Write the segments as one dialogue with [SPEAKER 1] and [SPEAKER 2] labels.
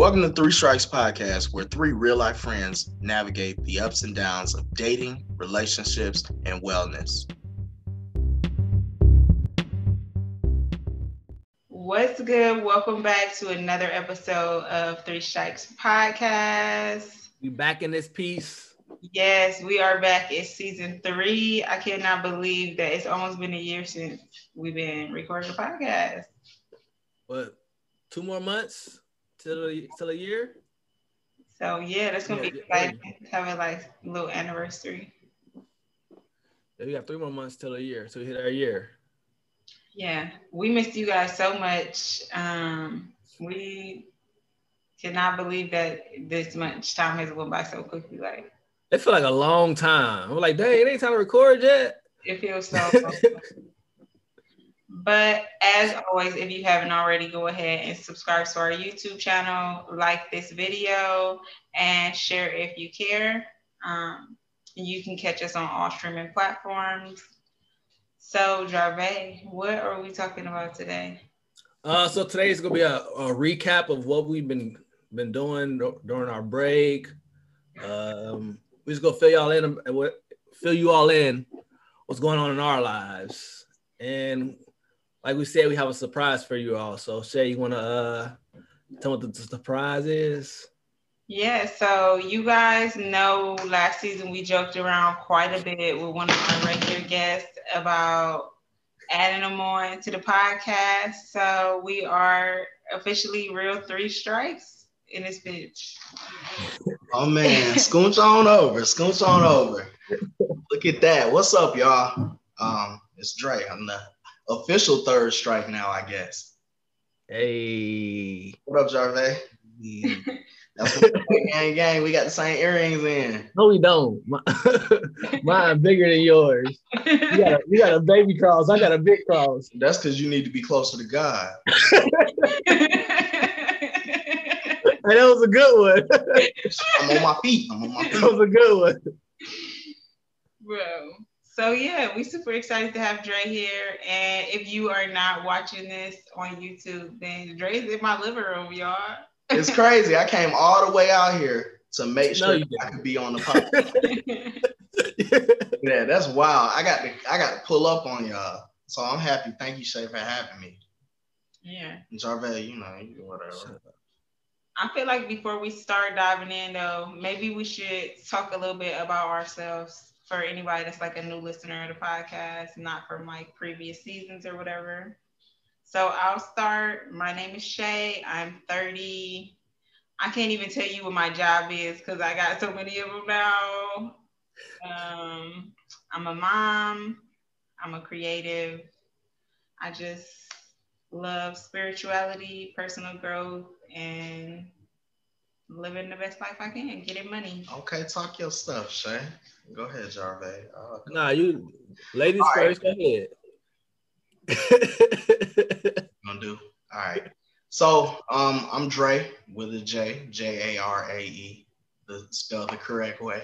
[SPEAKER 1] Welcome to Three Strikes Podcast, where three real life friends navigate the ups and downs of dating, relationships, and wellness.
[SPEAKER 2] What's good? Welcome back to another episode of Three Strikes Podcast.
[SPEAKER 3] We back in this piece.
[SPEAKER 2] Yes, we are back. It's season three. I cannot believe that it's almost been a year since we've been recording the podcast.
[SPEAKER 3] What? Two more months till a, till a year.
[SPEAKER 2] So yeah, that's gonna
[SPEAKER 3] Yeah,
[SPEAKER 2] be
[SPEAKER 3] yeah,
[SPEAKER 2] exciting. Having like a little anniversary.
[SPEAKER 3] Yeah, we got three more months till a year, so we hit our year.
[SPEAKER 2] Yeah, we missed you guys so much. Um, we cannot believe that this much time has gone by so quickly. Like
[SPEAKER 3] It feel like a long time. We're like, dang, it ain't time to record yet.
[SPEAKER 2] it feels so. but as always, if you haven't already, go ahead and subscribe to our YouTube channel, like this video, and share if you care. Um, you can catch us on all streaming platforms. So, Jarvey, what are we talking about today?
[SPEAKER 3] Uh, so is gonna be a, a recap of what we've been been doing during our break. Um, we just gonna fill y'all in fill you all in what's going on in our lives. And like we said, we have a surprise for you all. So Shay, you wanna uh tell what the, the surprise is?
[SPEAKER 2] Yeah, so you guys know last season we joked around quite a bit with one of our regular guests about adding them on to the podcast. So we are officially real three strikes in this bitch.
[SPEAKER 1] Oh man, scooch on over, scooch on over. Look at that. What's up, y'all? Um, it's Dre. I'm the official third strike now, I guess.
[SPEAKER 3] Hey.
[SPEAKER 1] What up, Jarvey? That's what gang gang. We got the same earrings in.
[SPEAKER 3] No, we don't. My- Mine bigger than yours. You got, a, you got a baby cross. I got a big cross.
[SPEAKER 1] That's because you need to be closer to God.
[SPEAKER 3] And that was a good one.
[SPEAKER 1] I'm on my feet. I'm on my feet.
[SPEAKER 3] that was a good one.
[SPEAKER 2] Bro. So yeah, we super excited to have Dre here. And if you are not watching this on YouTube, then Dre's in my living room, y'all.
[SPEAKER 1] It's crazy. I came all the way out here to make sure
[SPEAKER 3] you
[SPEAKER 1] I could be on the podcast. Yeah, that's wild. I got to I got to pull up on y'all. So I'm happy. Thank you, Shay, for having me.
[SPEAKER 2] yeah.
[SPEAKER 1] Jarvey, you know, you do whatever.
[SPEAKER 2] I feel like before we start diving in though, maybe we should talk a little bit about ourselves for anybody that's like a new listener of the podcast, not from like previous seasons or whatever. So I'll start. My name is Shay. I'm 30. I can't even tell you what my job is because I got so many of them now. Um, I'm a mom. I'm a creative. I just love spirituality, personal growth, and living the best life I can, getting money.
[SPEAKER 1] Okay, talk your stuff, Shay. Go ahead, Jarvey. Uh,
[SPEAKER 3] Nah, you ladies
[SPEAKER 1] All right.
[SPEAKER 3] first. Go ahead.
[SPEAKER 1] gonna do. All right. So um I'm Dre with a J, J A R A E, the spelled the correct way.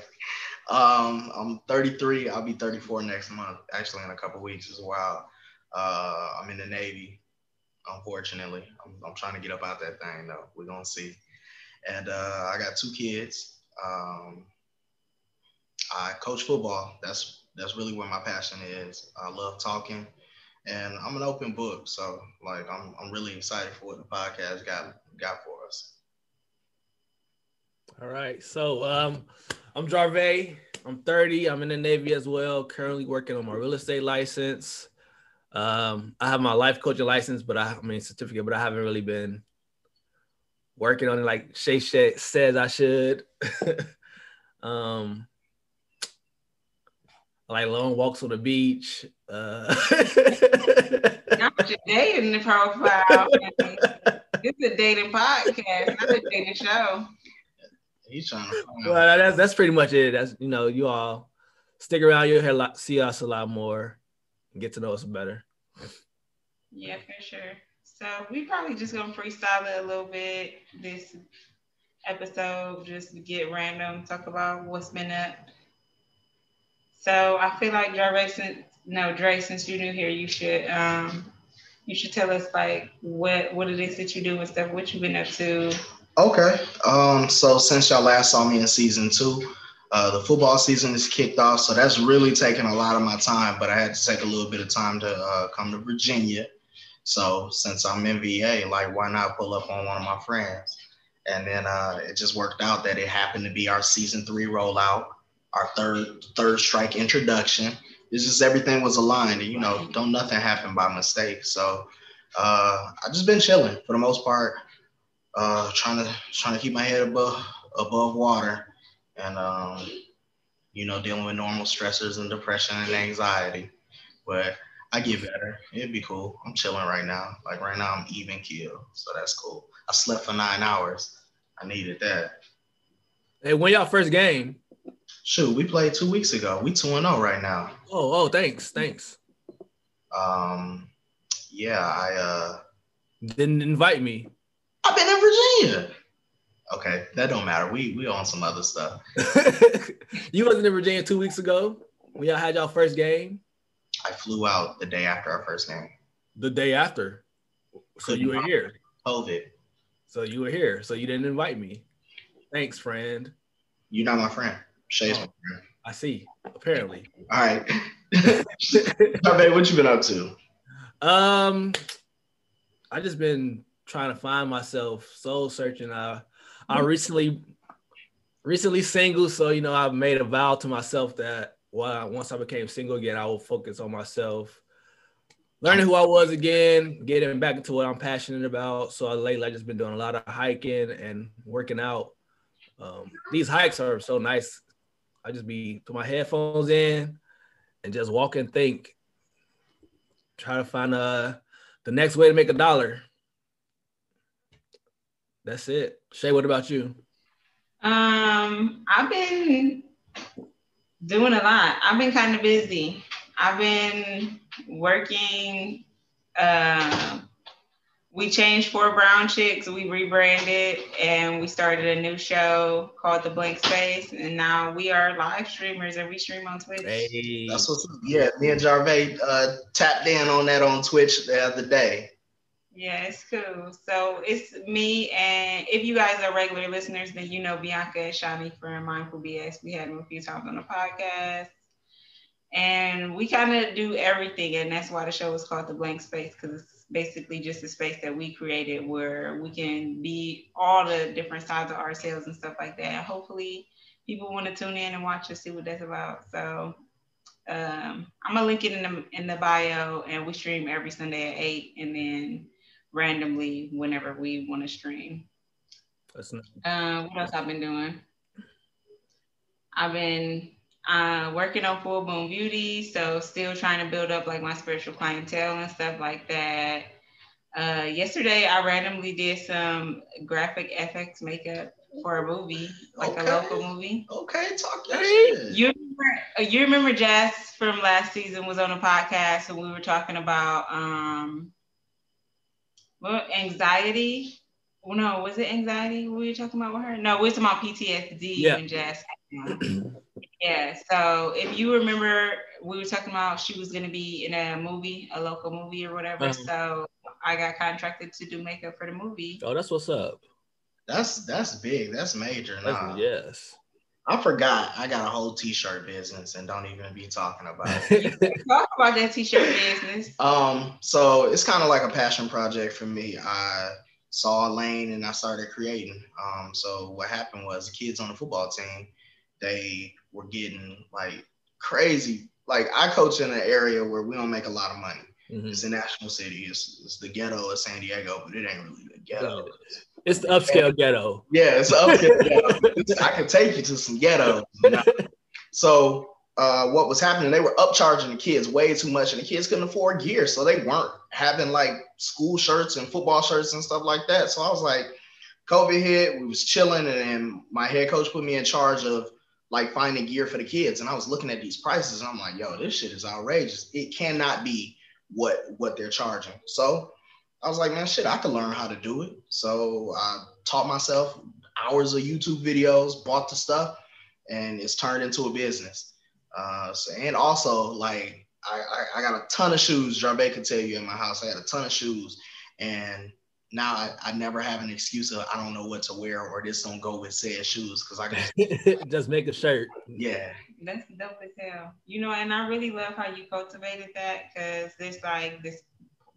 [SPEAKER 1] Um, I'm 33. I'll be 34 next month. Actually, in a couple weeks as well. Uh, I'm in the Navy. Unfortunately, I'm, I'm trying to get up out that thing though. We're gonna see. And uh, I got two kids. Um, I coach football. That's that's really where my passion is. I love talking and I'm an open book. So like I'm I'm really excited for what the podcast got got for us.
[SPEAKER 3] All right. So um, I'm Jarvey. I'm 30. I'm in the Navy as well. Currently working on my real estate license. Um, I have my life coaching license, but I, I mean certificate, but I haven't really been working on it like Shay, Shay says I should. um, like long walks on the beach. Uh,
[SPEAKER 2] Not your dating profile. It's a dating podcast, not a dating show.
[SPEAKER 1] He's trying to find
[SPEAKER 3] well, that's that's pretty much it. That's you know, you all stick around. You'll hear a lot, see us a lot more, and get to know us better.
[SPEAKER 2] Yeah, for sure. So we probably just gonna freestyle it a little bit this episode, just get random, talk about what's been up. So I feel like Jarvey, since no Dre, since you're new here, you should um you should tell us like what what it is that you do and stuff, what you've been up to,
[SPEAKER 1] Okay. Um, so since y'all last saw me in season two, uh, the football season is kicked off, so that's really taken a lot of my time. But I had to take a little bit of time to uh, come to Virginia. So since I'm in VA, like why not pull up on one of my friends? And then uh, it just worked out that it happened to be our season three rollout, our third third strike introduction. It's just everything was aligned, and you know, don't nothing happen by mistake. So uh, I just been chilling for the most part, uh, trying to trying to keep my head above above water, and um, you know, dealing with normal stressors and depression and anxiety. But I get better. It'd be cool. I'm chilling right now. Like right now, I'm even keel, so that's cool. I slept for nine hours. I needed that.
[SPEAKER 3] Hey, when y'all first game?
[SPEAKER 1] Shoot, we played two weeks ago. We 2 and 0 right now.
[SPEAKER 3] Oh, oh, thanks. Thanks.
[SPEAKER 1] Um, yeah, I uh
[SPEAKER 3] didn't invite me.
[SPEAKER 1] I've been in Virginia. Okay, that don't matter. We we on some other stuff.
[SPEAKER 3] you wasn't in Virginia two weeks ago when y'all had y'all first game.
[SPEAKER 1] I flew out the day after our first game.
[SPEAKER 3] The day after. So you were here.
[SPEAKER 1] COVID.
[SPEAKER 3] So you were here. So you didn't invite me. Thanks, friend.
[SPEAKER 1] You're not my friend. Shay's oh, my
[SPEAKER 3] friend. I see. Apparently.
[SPEAKER 1] All right. babe, what you been up to?
[SPEAKER 3] Um, I just been trying to find myself, soul searching. I I recently recently single, so you know I've made a vow to myself that well, once I became single again, I will focus on myself, learning who I was again, getting back into what I'm passionate about. So lately, I just been doing a lot of hiking and working out. Um, these hikes are so nice. I just be put my headphones in and just walk and think. Try to find uh the next way to make a dollar. That's it. Shay, what about you?
[SPEAKER 2] Um, I've been doing a lot. I've been kind of busy. I've been working. Uh, we changed Four Brown Chicks. We rebranded and we started a new show called The Blank Space. And now we are live streamers and we stream on Twitch.
[SPEAKER 1] Hey. That's what's yeah. Me and Jarvey uh, tapped in on that on Twitch the other day.
[SPEAKER 2] Yeah, it's cool. So it's me, and if you guys are regular listeners, then you know Bianca and Shani from Mindful BS. We had them a few times on the podcast, and we kind of do everything, and that's why the show is called The Blank Space because it's basically just a space that we created where we can be all the different sides of ourselves and stuff like that. Hopefully, people want to tune in and watch and see what that's about. So um, I'm gonna link it in the in the bio, and we stream every Sunday at eight, and then randomly whenever we want to stream. That's nice. Uh, what else I've been doing? I've been uh, working on Full Moon Beauty, so still trying to build up like my spiritual clientele and stuff like that. Uh, yesterday, I randomly did some graphic FX makeup for a movie, like okay. a local movie.
[SPEAKER 1] Okay, talk your shit.
[SPEAKER 2] You remember, you remember Jazz from last season was on a podcast and we were talking about um, well, anxiety. Well, no, was it anxiety? What were you talking about with her? No, we were talking about PTSD yeah. and Jazz. yeah. So if you remember, we were talking about she was gonna be in a movie, a local movie or whatever. Uh-huh. So I got contracted to do makeup for the movie.
[SPEAKER 3] Oh, that's what's up.
[SPEAKER 1] That's that's big. That's major. Nah.
[SPEAKER 3] yes.
[SPEAKER 1] I forgot I got a whole t-shirt business and don't even be talking about it.
[SPEAKER 2] Talk about that t-shirt business.
[SPEAKER 1] Um, so it's kind of like a passion project for me. I saw a lane and I started creating. Um, so what happened was the kids on the football team, they were getting like crazy. Like I coach in an area where we don't make a lot of money. Mm-hmm. It's a National City. It's, it's the ghetto of San Diego, but it ain't really the ghetto.
[SPEAKER 3] It's the upscale ghetto.
[SPEAKER 1] Yeah, it's upscale ghetto. I can take you to some ghetto. So uh, what was happening? They were upcharging the kids way too much, and the kids couldn't afford gear, so they weren't having like school shirts and football shirts and stuff like that. So I was like, COVID hit, we was chilling, and my head coach put me in charge of like finding gear for the kids. And I was looking at these prices, and I'm like, yo, this shit is outrageous. It cannot be what what they're charging. So I was like, man, shit, I could learn how to do it. So I taught myself hours of YouTube videos, bought the stuff, and it's turned into a business. Uh, so, and also, like, I, I, I got a ton of shoes. Jarvey could tell you in my house, I had a ton of shoes. And now I, I never have an excuse of I don't know what to wear or this don't go with said shoes because I can
[SPEAKER 3] just make a shirt.
[SPEAKER 1] Yeah.
[SPEAKER 2] That's dope as hell. You know, and I really love how you cultivated that because it's like this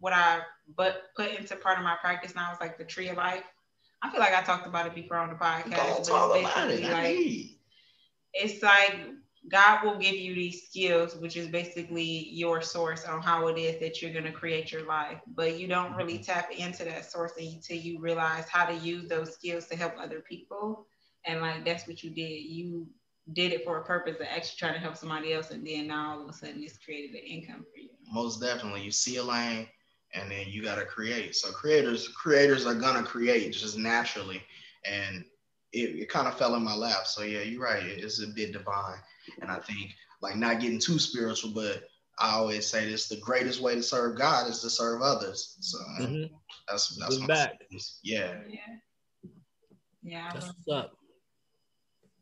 [SPEAKER 2] what I but put into part of my practice now is like the tree of life. I feel like I talked about it before on the podcast.
[SPEAKER 1] But it's basically it.
[SPEAKER 2] like it's like God will give you these skills, which is basically your source on how it is that you're going to create your life. But you don't really mm-hmm. tap into that source until you realize how to use those skills to help other people. And like that's what you did. You did it for a purpose of actually trying to help somebody else, and then now all of a sudden it's created an income for you.
[SPEAKER 1] Most definitely, you see a lane, and then you got to create. So creators, creators are gonna create just naturally, and it, it kind of fell in my lap. So yeah, you're right. It's a bit divine. And I think like not getting too spiritual, but I always say this: the greatest way to serve God is to serve others. So mm-hmm. that's that's my
[SPEAKER 3] back.
[SPEAKER 1] Yeah.
[SPEAKER 2] Yeah. Yeah.
[SPEAKER 3] That's what's up.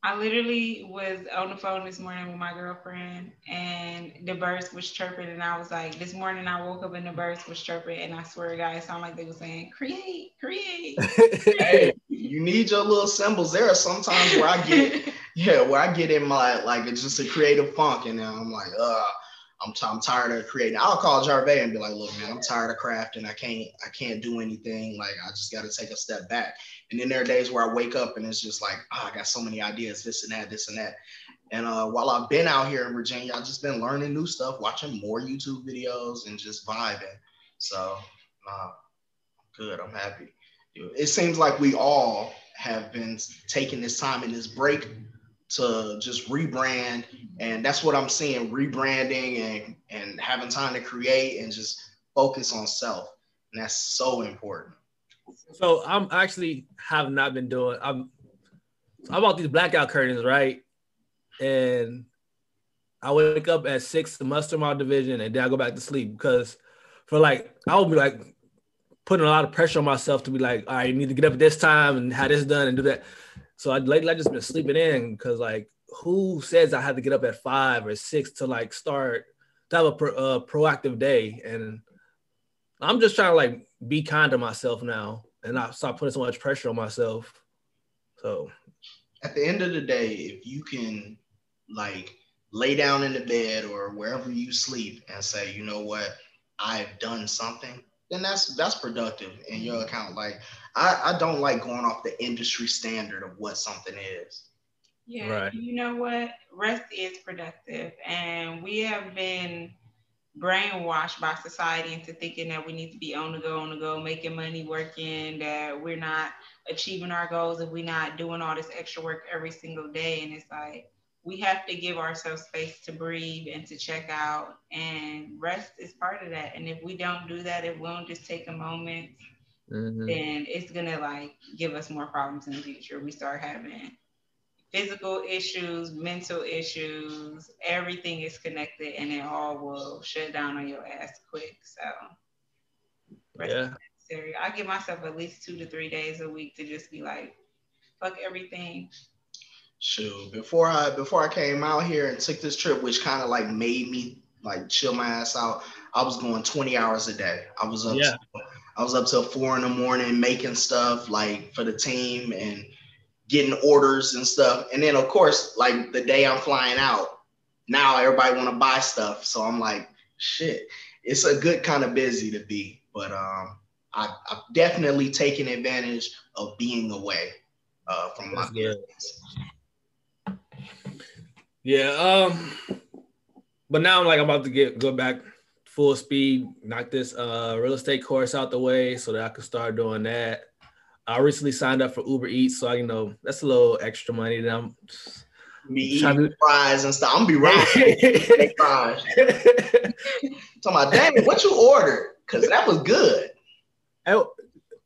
[SPEAKER 2] I literally was on the phone this morning with my girlfriend and the birds was chirping and I was like, this morning I woke up and the birds was chirping and I swear to God, it sounded like they were saying, create, create.
[SPEAKER 1] hey, you need your little symbols. There are sometimes where I get, yeah, where I get in my, like, it's just a creative funk and I'm like, uh, I'm, t- I'm tired of creating. I'll call Jarvey and be like, look, man, I'm tired of crafting. I can't, I can't do anything. Like, I just got to take a step back. And then there are days where I wake up and it's just like, oh, I got so many ideas, this and that, this and that. And uh, while I've been out here in Virginia, I've just been learning new stuff, watching more YouTube videos and just vibing. So, uh, good. I'm happy. It seems like we all have been taking this time in this break to just rebrand. And that's what I'm seeing rebranding and, and having time to create and just focus on self. And that's so important.
[SPEAKER 3] So I'm actually have not been doing. I'm I bought these blackout curtains, right? And I wake up at six to muster my division, and then I go back to sleep because for like I will be like putting a lot of pressure on myself to be like, all right, you need to get up at this time and have this done and do that. So I lately I just been sleeping in because like who says I had to get up at five or six to like start to have a pro, uh, proactive day and I'm just trying to like be kind to myself now and not stop putting so much pressure on myself. So
[SPEAKER 1] at the end of the day, if you can like lay down in the bed or wherever you sleep and say, you know what, I've done something, then that's that's productive in your account. Like I, I don't like going off the industry standard of what something is.
[SPEAKER 2] Yeah, right. you know what? Rest is productive. And we have been brainwashed by society into thinking that we need to be on the go, on the go, making money, working, that we're not achieving our goals if we're not doing all this extra work every single day. And it's like we have to give ourselves space to breathe and to check out. And rest is part of that. And if we don't do that, if we don't just take a moment, mm-hmm. then it's gonna like give us more problems in the future. We start having physical issues, mental issues, everything is connected and it all will shut down on your ass quick. So
[SPEAKER 3] yeah.
[SPEAKER 2] I give myself at least two to three days a week to just be like, fuck everything.
[SPEAKER 1] Shoot, before I before I came out here and took this trip, which kind of like made me like chill my ass out, I was going 20 hours a day. I was up yeah. to, I was up till four in the morning making stuff like for the team and getting orders and stuff. And then of course, like the day I'm flying out, now everybody want to buy stuff. So I'm like, shit, it's a good kind of busy to be. But um, I, I've definitely taken advantage of being away uh, from my business.
[SPEAKER 3] Yeah. Um, but now I'm like I'm about to get go back full speed, knock this uh real estate course out the way so that I can start doing that. I recently signed up for Uber Eats, so I, you know that's a little extra money that I'm
[SPEAKER 1] be eating to... fries and stuff. I'm gonna be right. Talking about, damn it, what you ordered? Cause that was good.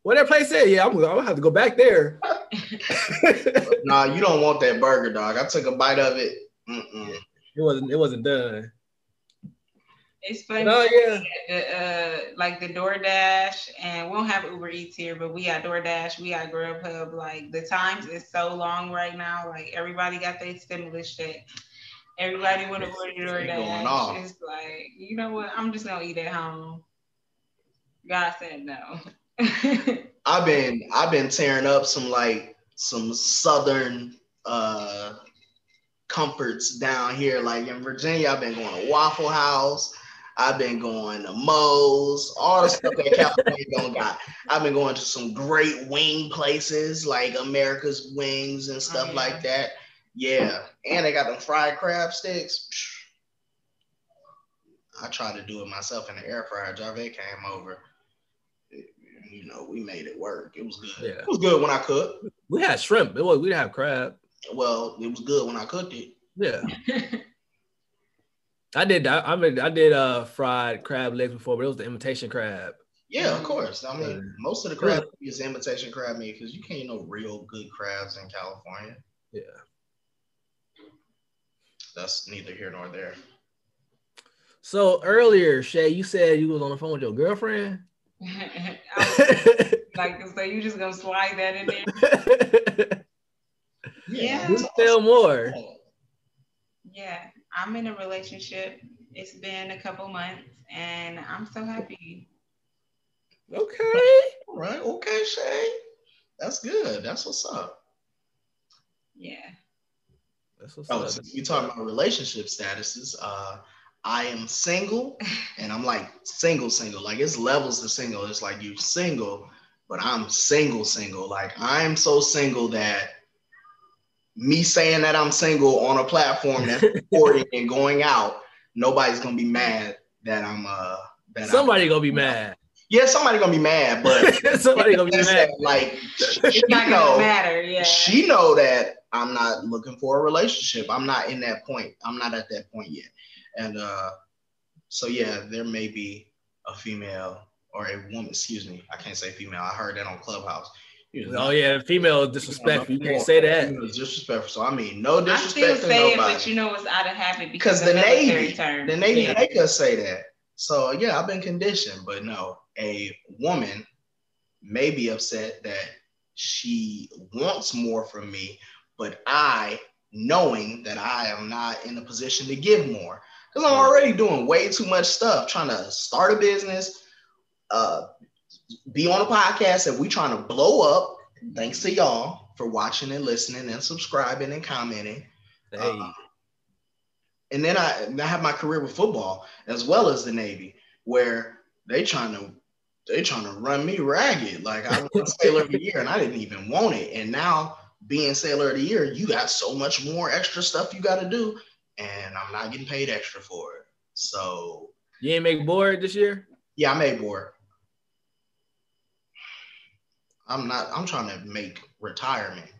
[SPEAKER 3] what that place said, yeah, I'm, I'm, gonna have to go back there.
[SPEAKER 1] nah, you don't want that burger, dog. I took a bite of it. Mm-mm.
[SPEAKER 3] It wasn't. It wasn't done.
[SPEAKER 2] It's funny. Oh yeah. The, uh, like the DoorDash, and we don't have Uber Eats here, but we got DoorDash, we got Grubhub. Like the times is so long right now. Like everybody got their stimulus check. Everybody want to order DoorDash. It's like you know what? I'm just gonna eat at home. God said no.
[SPEAKER 1] I've been I've been tearing up some like some southern uh comforts down here. Like in Virginia, I've been going to Waffle House. I've been going to Moe's, all the stuff that California don't got. I've been going to some great wing places like America's Wings and stuff
[SPEAKER 2] Oh, yeah.
[SPEAKER 1] like that. Yeah, and they got them fried crab sticks. I tried to do it myself in the air fryer. Jarvey came over. You know, we made it work. It was good.
[SPEAKER 3] Yeah.
[SPEAKER 1] It was good when I cooked.
[SPEAKER 3] We had shrimp. It was, we didn't have crab.
[SPEAKER 1] Well, it was good when I cooked it.
[SPEAKER 3] Yeah. I did that. I mean, I did uh fried crab legs before, but it was the imitation crab.
[SPEAKER 1] Yeah, of course. I mean,
[SPEAKER 3] Yeah.
[SPEAKER 1] most of the crab meat is imitation crab meat because you can't know real good crabs in California.
[SPEAKER 3] Yeah.
[SPEAKER 1] That's neither here nor there.
[SPEAKER 3] So earlier, Shay, you said you was on the phone with your girlfriend.
[SPEAKER 2] Like, so you just gonna slide that in there? Yeah.
[SPEAKER 3] You tell more.
[SPEAKER 2] Yeah, I'm in a relationship. It's been a couple months, and I'm so happy.
[SPEAKER 3] Okay.
[SPEAKER 1] All right. Okay, Shay. That's good. That's what's up.
[SPEAKER 2] Yeah.
[SPEAKER 3] That's what's
[SPEAKER 1] Oh,
[SPEAKER 3] up.
[SPEAKER 1] so you talking about relationship statuses. Uh, I am single, and I'm like single, single. Like it's levels to single. It's like you single, but I'm single, single. Like I'm so single that me saying that I'm single on a platform that's recording and going out, nobody's gonna be mad that I'm uh that I'm-
[SPEAKER 3] Somebody gonna be mad.
[SPEAKER 1] yeah, somebody gonna be mad, but
[SPEAKER 3] Somebody gonna be mad.
[SPEAKER 1] that, like
[SPEAKER 2] It's
[SPEAKER 1] you
[SPEAKER 2] not
[SPEAKER 1] know,
[SPEAKER 2] gonna matter. Yeah.
[SPEAKER 1] she know that I'm not looking for a relationship. I'm not in that point. I'm not at that point yet. And uh, so yeah, there may be a female or a woman. Excuse me, I can't say female. I heard that on Clubhouse. You know,
[SPEAKER 3] Oh yeah, female disrespectful. You can't say that.
[SPEAKER 1] Female disrespectful. So I mean, no
[SPEAKER 2] I still
[SPEAKER 1] disrespect to
[SPEAKER 2] say it,
[SPEAKER 1] nobody.
[SPEAKER 2] but you know it's out of habit
[SPEAKER 1] because
[SPEAKER 2] because
[SPEAKER 1] the
[SPEAKER 2] of
[SPEAKER 1] Navy,
[SPEAKER 2] term.
[SPEAKER 1] the Navy
[SPEAKER 2] Yeah.
[SPEAKER 1] make us say that. So yeah, I've been conditioned, but no, a woman may be upset that she wants more from me, but I, knowing that I am not in a position to give more, because I'm already doing way too much stuff, trying to start a business, uh, be on a podcast that we trying to blow up. Thanks to y'all for watching and listening and subscribing and commenting.
[SPEAKER 3] Hey,
[SPEAKER 1] Uh, and then I, I have my career with football as well as the Navy, where they trying to they trying to run me ragged. Like I was sailor of the year and I didn't even want it. And now being sailor of the year, you got so much more extra stuff you got to do, and I'm not getting paid extra for it. So
[SPEAKER 3] you ain't make board this year.
[SPEAKER 1] yeah, I made board. I'm not. I'm trying to make retirement.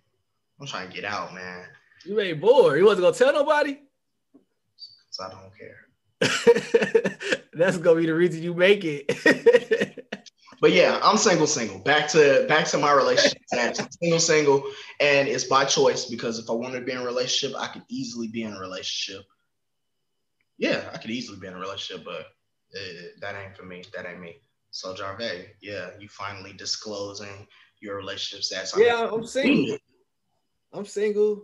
[SPEAKER 1] I'm trying to get out, man.
[SPEAKER 3] You made board. You wasn't gonna tell nobody.
[SPEAKER 1] So I don't care.
[SPEAKER 3] That's gonna be the reason you make it.
[SPEAKER 1] But yeah, I'm single, single. Back to back to my relationship. single, single, and it's by choice because if I wanted to be in a relationship, I could easily be in a relationship. Yeah, I could easily be in a relationship, but uh, that ain't for me. That ain't me. So Jarvey, yeah, you finally disclosing your relationship status.
[SPEAKER 3] yeah, I'm single. I'm single.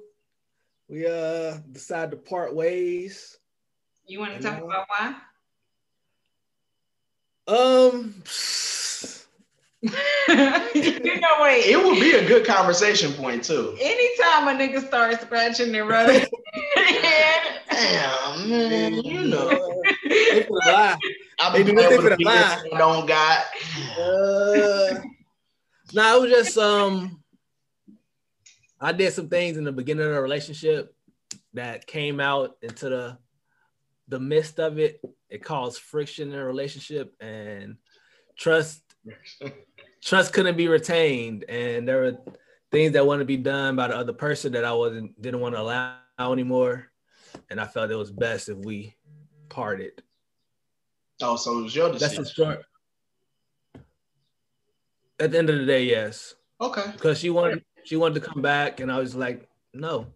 [SPEAKER 3] We uh decided to part ways.
[SPEAKER 2] You want to talk about why?
[SPEAKER 3] Um,
[SPEAKER 2] you know, wait.
[SPEAKER 1] It would be a good conversation point too.
[SPEAKER 2] Anytime a nigga starts scratching their running,
[SPEAKER 1] Damn, man, you know,
[SPEAKER 3] they finna lie.
[SPEAKER 1] I've
[SPEAKER 3] They do
[SPEAKER 1] to
[SPEAKER 3] for the
[SPEAKER 1] be
[SPEAKER 3] lie.
[SPEAKER 1] this, I don't got.
[SPEAKER 3] Uh, nah, it was just um, I did some things in the beginning of the relationship that came out into the the midst of it. It caused friction in a relationship and trust trust couldn't be retained, and there were things that wanted to be done by the other person that I wasn't didn't want to allow anymore, and I felt it was best if we parted.
[SPEAKER 1] Oh, so it was your decision.
[SPEAKER 3] That's a short. At the end of the day, yes,
[SPEAKER 1] okay.
[SPEAKER 3] because she wanted she wanted to come back, and I was like, no.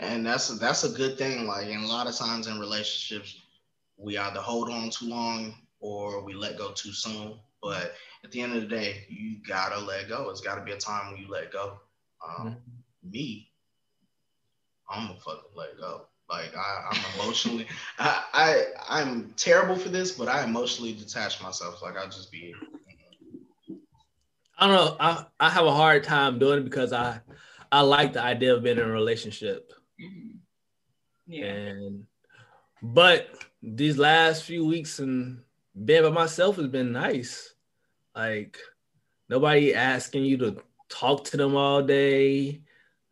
[SPEAKER 1] And that's a, that's a good thing. Like, and a lot of times in relationships, we either hold on too long or we let go too soon. But at the end of the day, you gotta let go. It's gotta be a time when you let go. Um, Me, I'm gonna fucking let go. Like I, I'm emotionally, I, I, I'm terrible for this, but I emotionally detach myself. Like I'll just be,
[SPEAKER 3] I don't know. I, I have a hard time doing it because I I like the idea of being in a relationship. Mm-hmm. Yeah. And but these last few weeks and being by myself has been nice. Like nobody asking you to talk to them all day.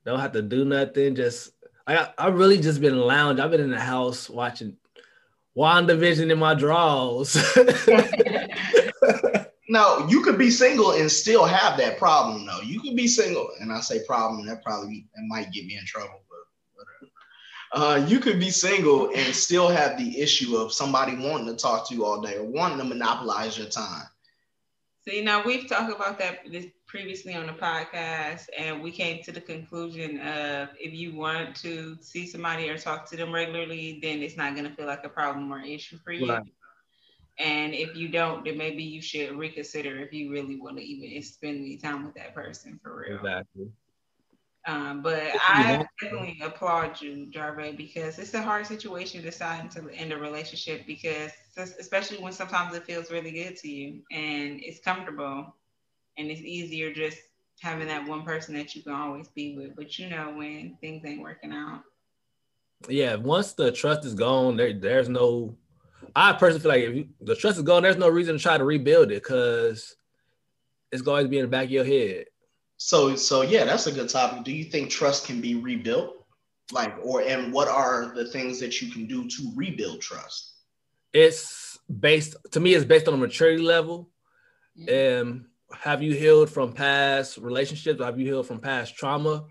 [SPEAKER 3] Don't have to do nothing. Just I I really just been lounging. I've been in the house watching WandaVision in my drawers.
[SPEAKER 1] now you could be single and still have that problem though. You could be single, and I say problem, that probably that might get me in trouble, but whatever. Uh, you could be single and still have the issue of somebody wanting to talk to you all day or wanting to monopolize your time.
[SPEAKER 2] See, now we've talked about that this previously on the podcast, and we came to the conclusion of if you want to see somebody or talk to them regularly, then it's not going to feel like a problem or issue for you. Right. And if you don't, then maybe you should reconsider if you really want to even spend any time with that person for real. Exactly. Um, but I definitely applaud you, Jarve, because it's a hard situation deciding to end a relationship because especially when sometimes it feels really good to you and it's comfortable and it's easier just having that one person that you can always be with. But you know when things ain't working out.
[SPEAKER 3] Yeah, once the trust is gone, there, there's no. I personally feel like if you, the trust is gone, there's no reason to try to rebuild it because it's going to be in the back of your head.
[SPEAKER 1] So, so yeah, that's a good topic. Do you think trust can be rebuilt? Like, or and what are the things that you can do to rebuild trust?
[SPEAKER 3] It's based to me. It's based on a maturity level. Mm-hmm. Um, have you healed from past relationships? Have you healed from past trauma?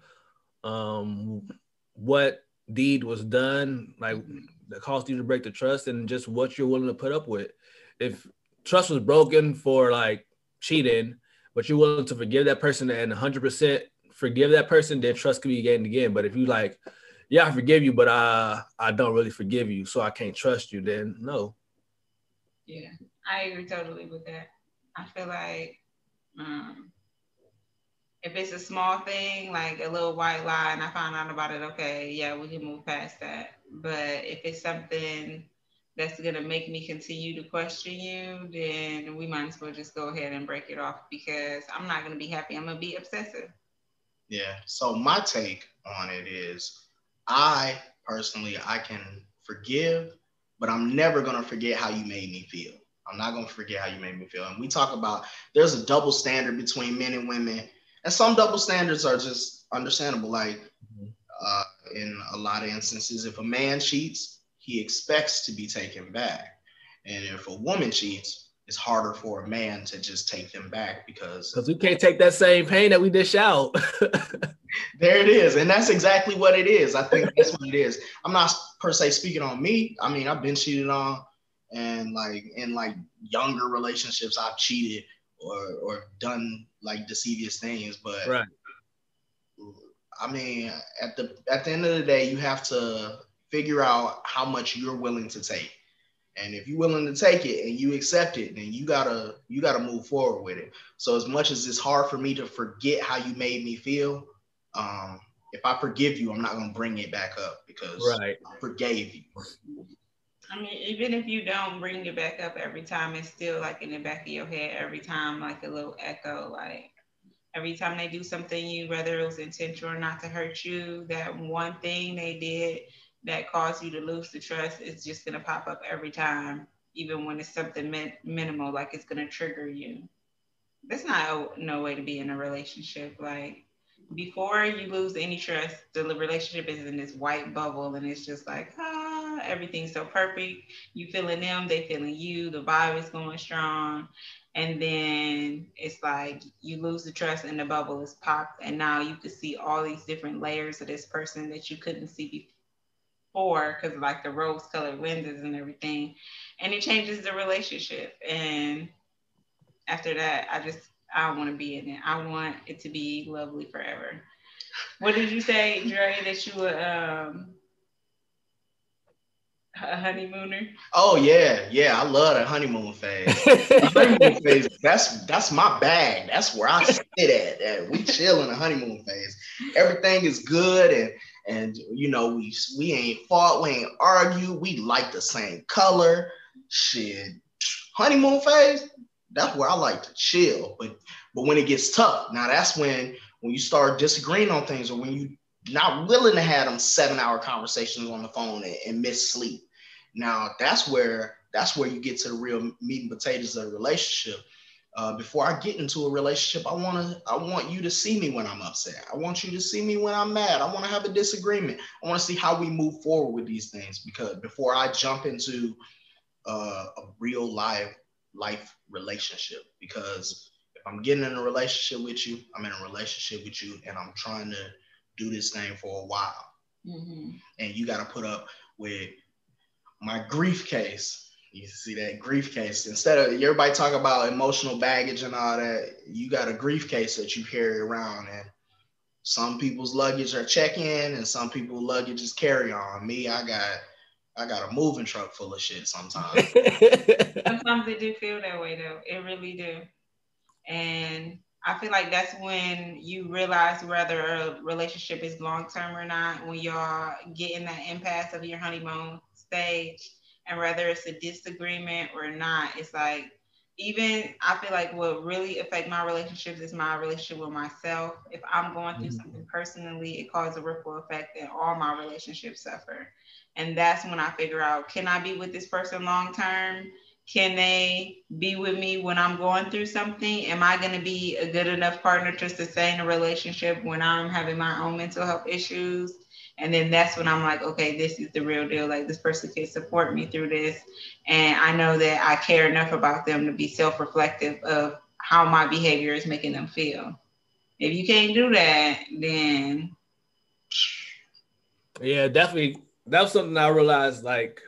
[SPEAKER 3] Um, what deed was done like that caused you to break the trust, and just what you're willing to put up with. If trust was broken for like cheating, but you're willing to forgive that person and 100% forgive that person, then trust can be gained again. But if you like, yeah, I forgive you, but I I don't really forgive you, so I can't trust you, then no.
[SPEAKER 2] Yeah, I agree totally with that. I feel like um, if it's a small thing, like a little white lie, and I find out about it, okay, yeah, we can move past that. But if it's something that's gonna make me continue to question you, then we might as well just go ahead and break it off because I'm not gonna be happy. I'm gonna be obsessive.
[SPEAKER 1] Yeah. So my take on it is I personally I can forgive, but I'm never gonna forget how you made me feel. I'm not gonna forget how you made me feel. And we talk about there's a double standard between men and women, and some double standards are just understandable. Like mm-hmm. uh, in a lot of instances, if a man cheats, he expects to be taken back, and if a woman cheats, it's harder for a man to just take them back because
[SPEAKER 3] because we can't take that same pain that we dish out.
[SPEAKER 1] there it is, and that's exactly what it is. I think that's what it is. I'm not per se speaking on me. I mean, I've been cheated on and like in like younger relationships I've cheated or or done like deceivious things, but right. I mean, at the at the end of the day, you have to figure out how much you're willing to take. And if you're willing to take it and you accept it, then you gotta you gotta move forward with it. So as much as it's hard for me to forget how you made me feel, um, if I forgive you, I'm not gonna bring it back up because right. I forgave you.
[SPEAKER 2] I mean, even if you don't bring it back up every time, it's still like in the back of your head every time, like a little echo. Like every time they do something, you whether it was intentional or not to hurt you, that one thing they did that caused you to lose the trust is just gonna pop up every time, even when it's something min- minimal, like it's gonna trigger you. That's not a, no way to be in a relationship. Like before you lose any trust, the relationship is in this white bubble, and it's just like ah everything's so perfect. You feeling them, they feeling you, the vibe is going strong. And then it's like you lose the trust and the bubble is popped. And now you can see all these different layers of this person that you couldn't see before because like the rose colored lenses and everything. And it changes the relationship. And after that, I just I want to be in it. I want it to be lovely forever. What did you say, Dre, that you would um a honeymooner?
[SPEAKER 1] Oh yeah, yeah. I love the honeymoon phase. honeymoon phase. That's that's my bag. That's where I sit at. at. We chill in the honeymoon phase. Everything is good and and you know we we ain't fought, we ain't argue. We like the same color. Shit, honeymoon phase. That's where I like to chill. But But when it gets tough, now that's when when you start disagreeing on things or when you not willing to have them seven hour conversations on the phone and, and miss sleep. Now that's where that's where you get to the real meat and potatoes of the relationship. Uh, before I get into a relationship, I want to I want you to see me when I'm upset. I want you to see me when I'm mad. I want to have a disagreement. I want to see how we move forward with these things because before I jump into uh, a real life life relationship, because if I'm getting in a relationship with you, I'm in a relationship with you, and I'm trying to do this thing for a while, mm-hmm. and you got to put up with my grief case you see that grief case instead of everybody talking about emotional baggage and all that. You got a grief case that you carry around, and some people's luggage are check in, and some people's luggage is carry on. Me, I got I got a moving truck full of shit sometimes.
[SPEAKER 2] sometimes it do feel that way though. It really do. And I feel like that's when you realize whether a relationship is long term or not, when y'all get in that impasse of your honeymoon stage and whether it's a disagreement or not, it's like even I feel like what really affect my relationships is my relationship with myself. If I'm going through mm-hmm. something personally, it causes a ripple effect and all my relationships suffer. And that's when I figure out can I be with this person long term? Can they be with me when I'm going through something? Am I going to be a good enough partner to sustain a relationship when I'm having my own mental health issues? And then that's when I'm like, okay, this is the real deal. Like this person can support me through this. And I know that I care enough about them to be self-reflective of how my behavior is making them feel. If you can't do that, then
[SPEAKER 3] yeah, definitely. That was something I realized. Like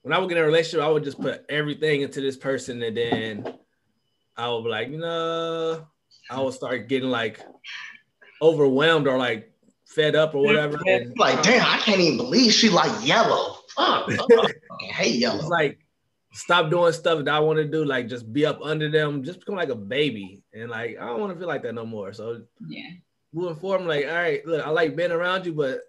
[SPEAKER 3] when I would get in a relationship, I would just put everything into this person, and then I would be like, you know, I would start getting like overwhelmed or like fed up or whatever. And,
[SPEAKER 1] like, damn, I can't even believe she like yellow. Fuck, I hate yellow.
[SPEAKER 3] It's like stop doing stuff that I want to do, like just be up under them, just become like a baby. And like I don't want to feel like that no more. So
[SPEAKER 2] yeah,
[SPEAKER 3] moving forward, I'm like, all right, look, I like being around you, but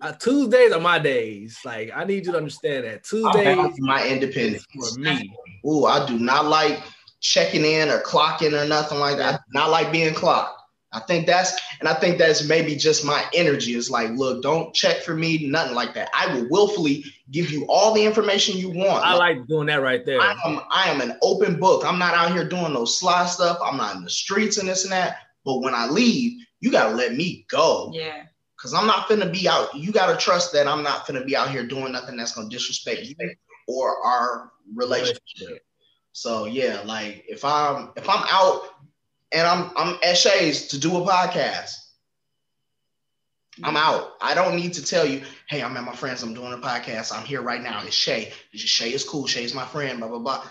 [SPEAKER 3] uh, Tuesdays are my days. Like I need you to understand that Tuesdays
[SPEAKER 1] my independence for me. Ooh, I do not like checking in or clocking or nothing like that. not like being clocked. I think that's, and I think that's maybe just my energy. is like, look, don't check for me, nothing like that. I will willfully give you all the information you want.
[SPEAKER 3] I like, like doing that right there.
[SPEAKER 1] I am, I am an open book. I'm not out here doing no sly stuff. I'm not in the streets and this and that. But when I leave, you gotta let me
[SPEAKER 2] go. Yeah.
[SPEAKER 1] Cause I'm not gonna be out. You gotta trust that I'm not gonna be out here doing nothing that's gonna disrespect you or our relationship. So yeah, like if I'm if I'm out and I'm I'm at Shay's to do a podcast. I'm out. I don't need to tell you, hey, I'm at my friends, I'm doing a podcast. I'm here right now. It's Shay. It's Shay is cool. Shay's my friend, blah, blah, blah.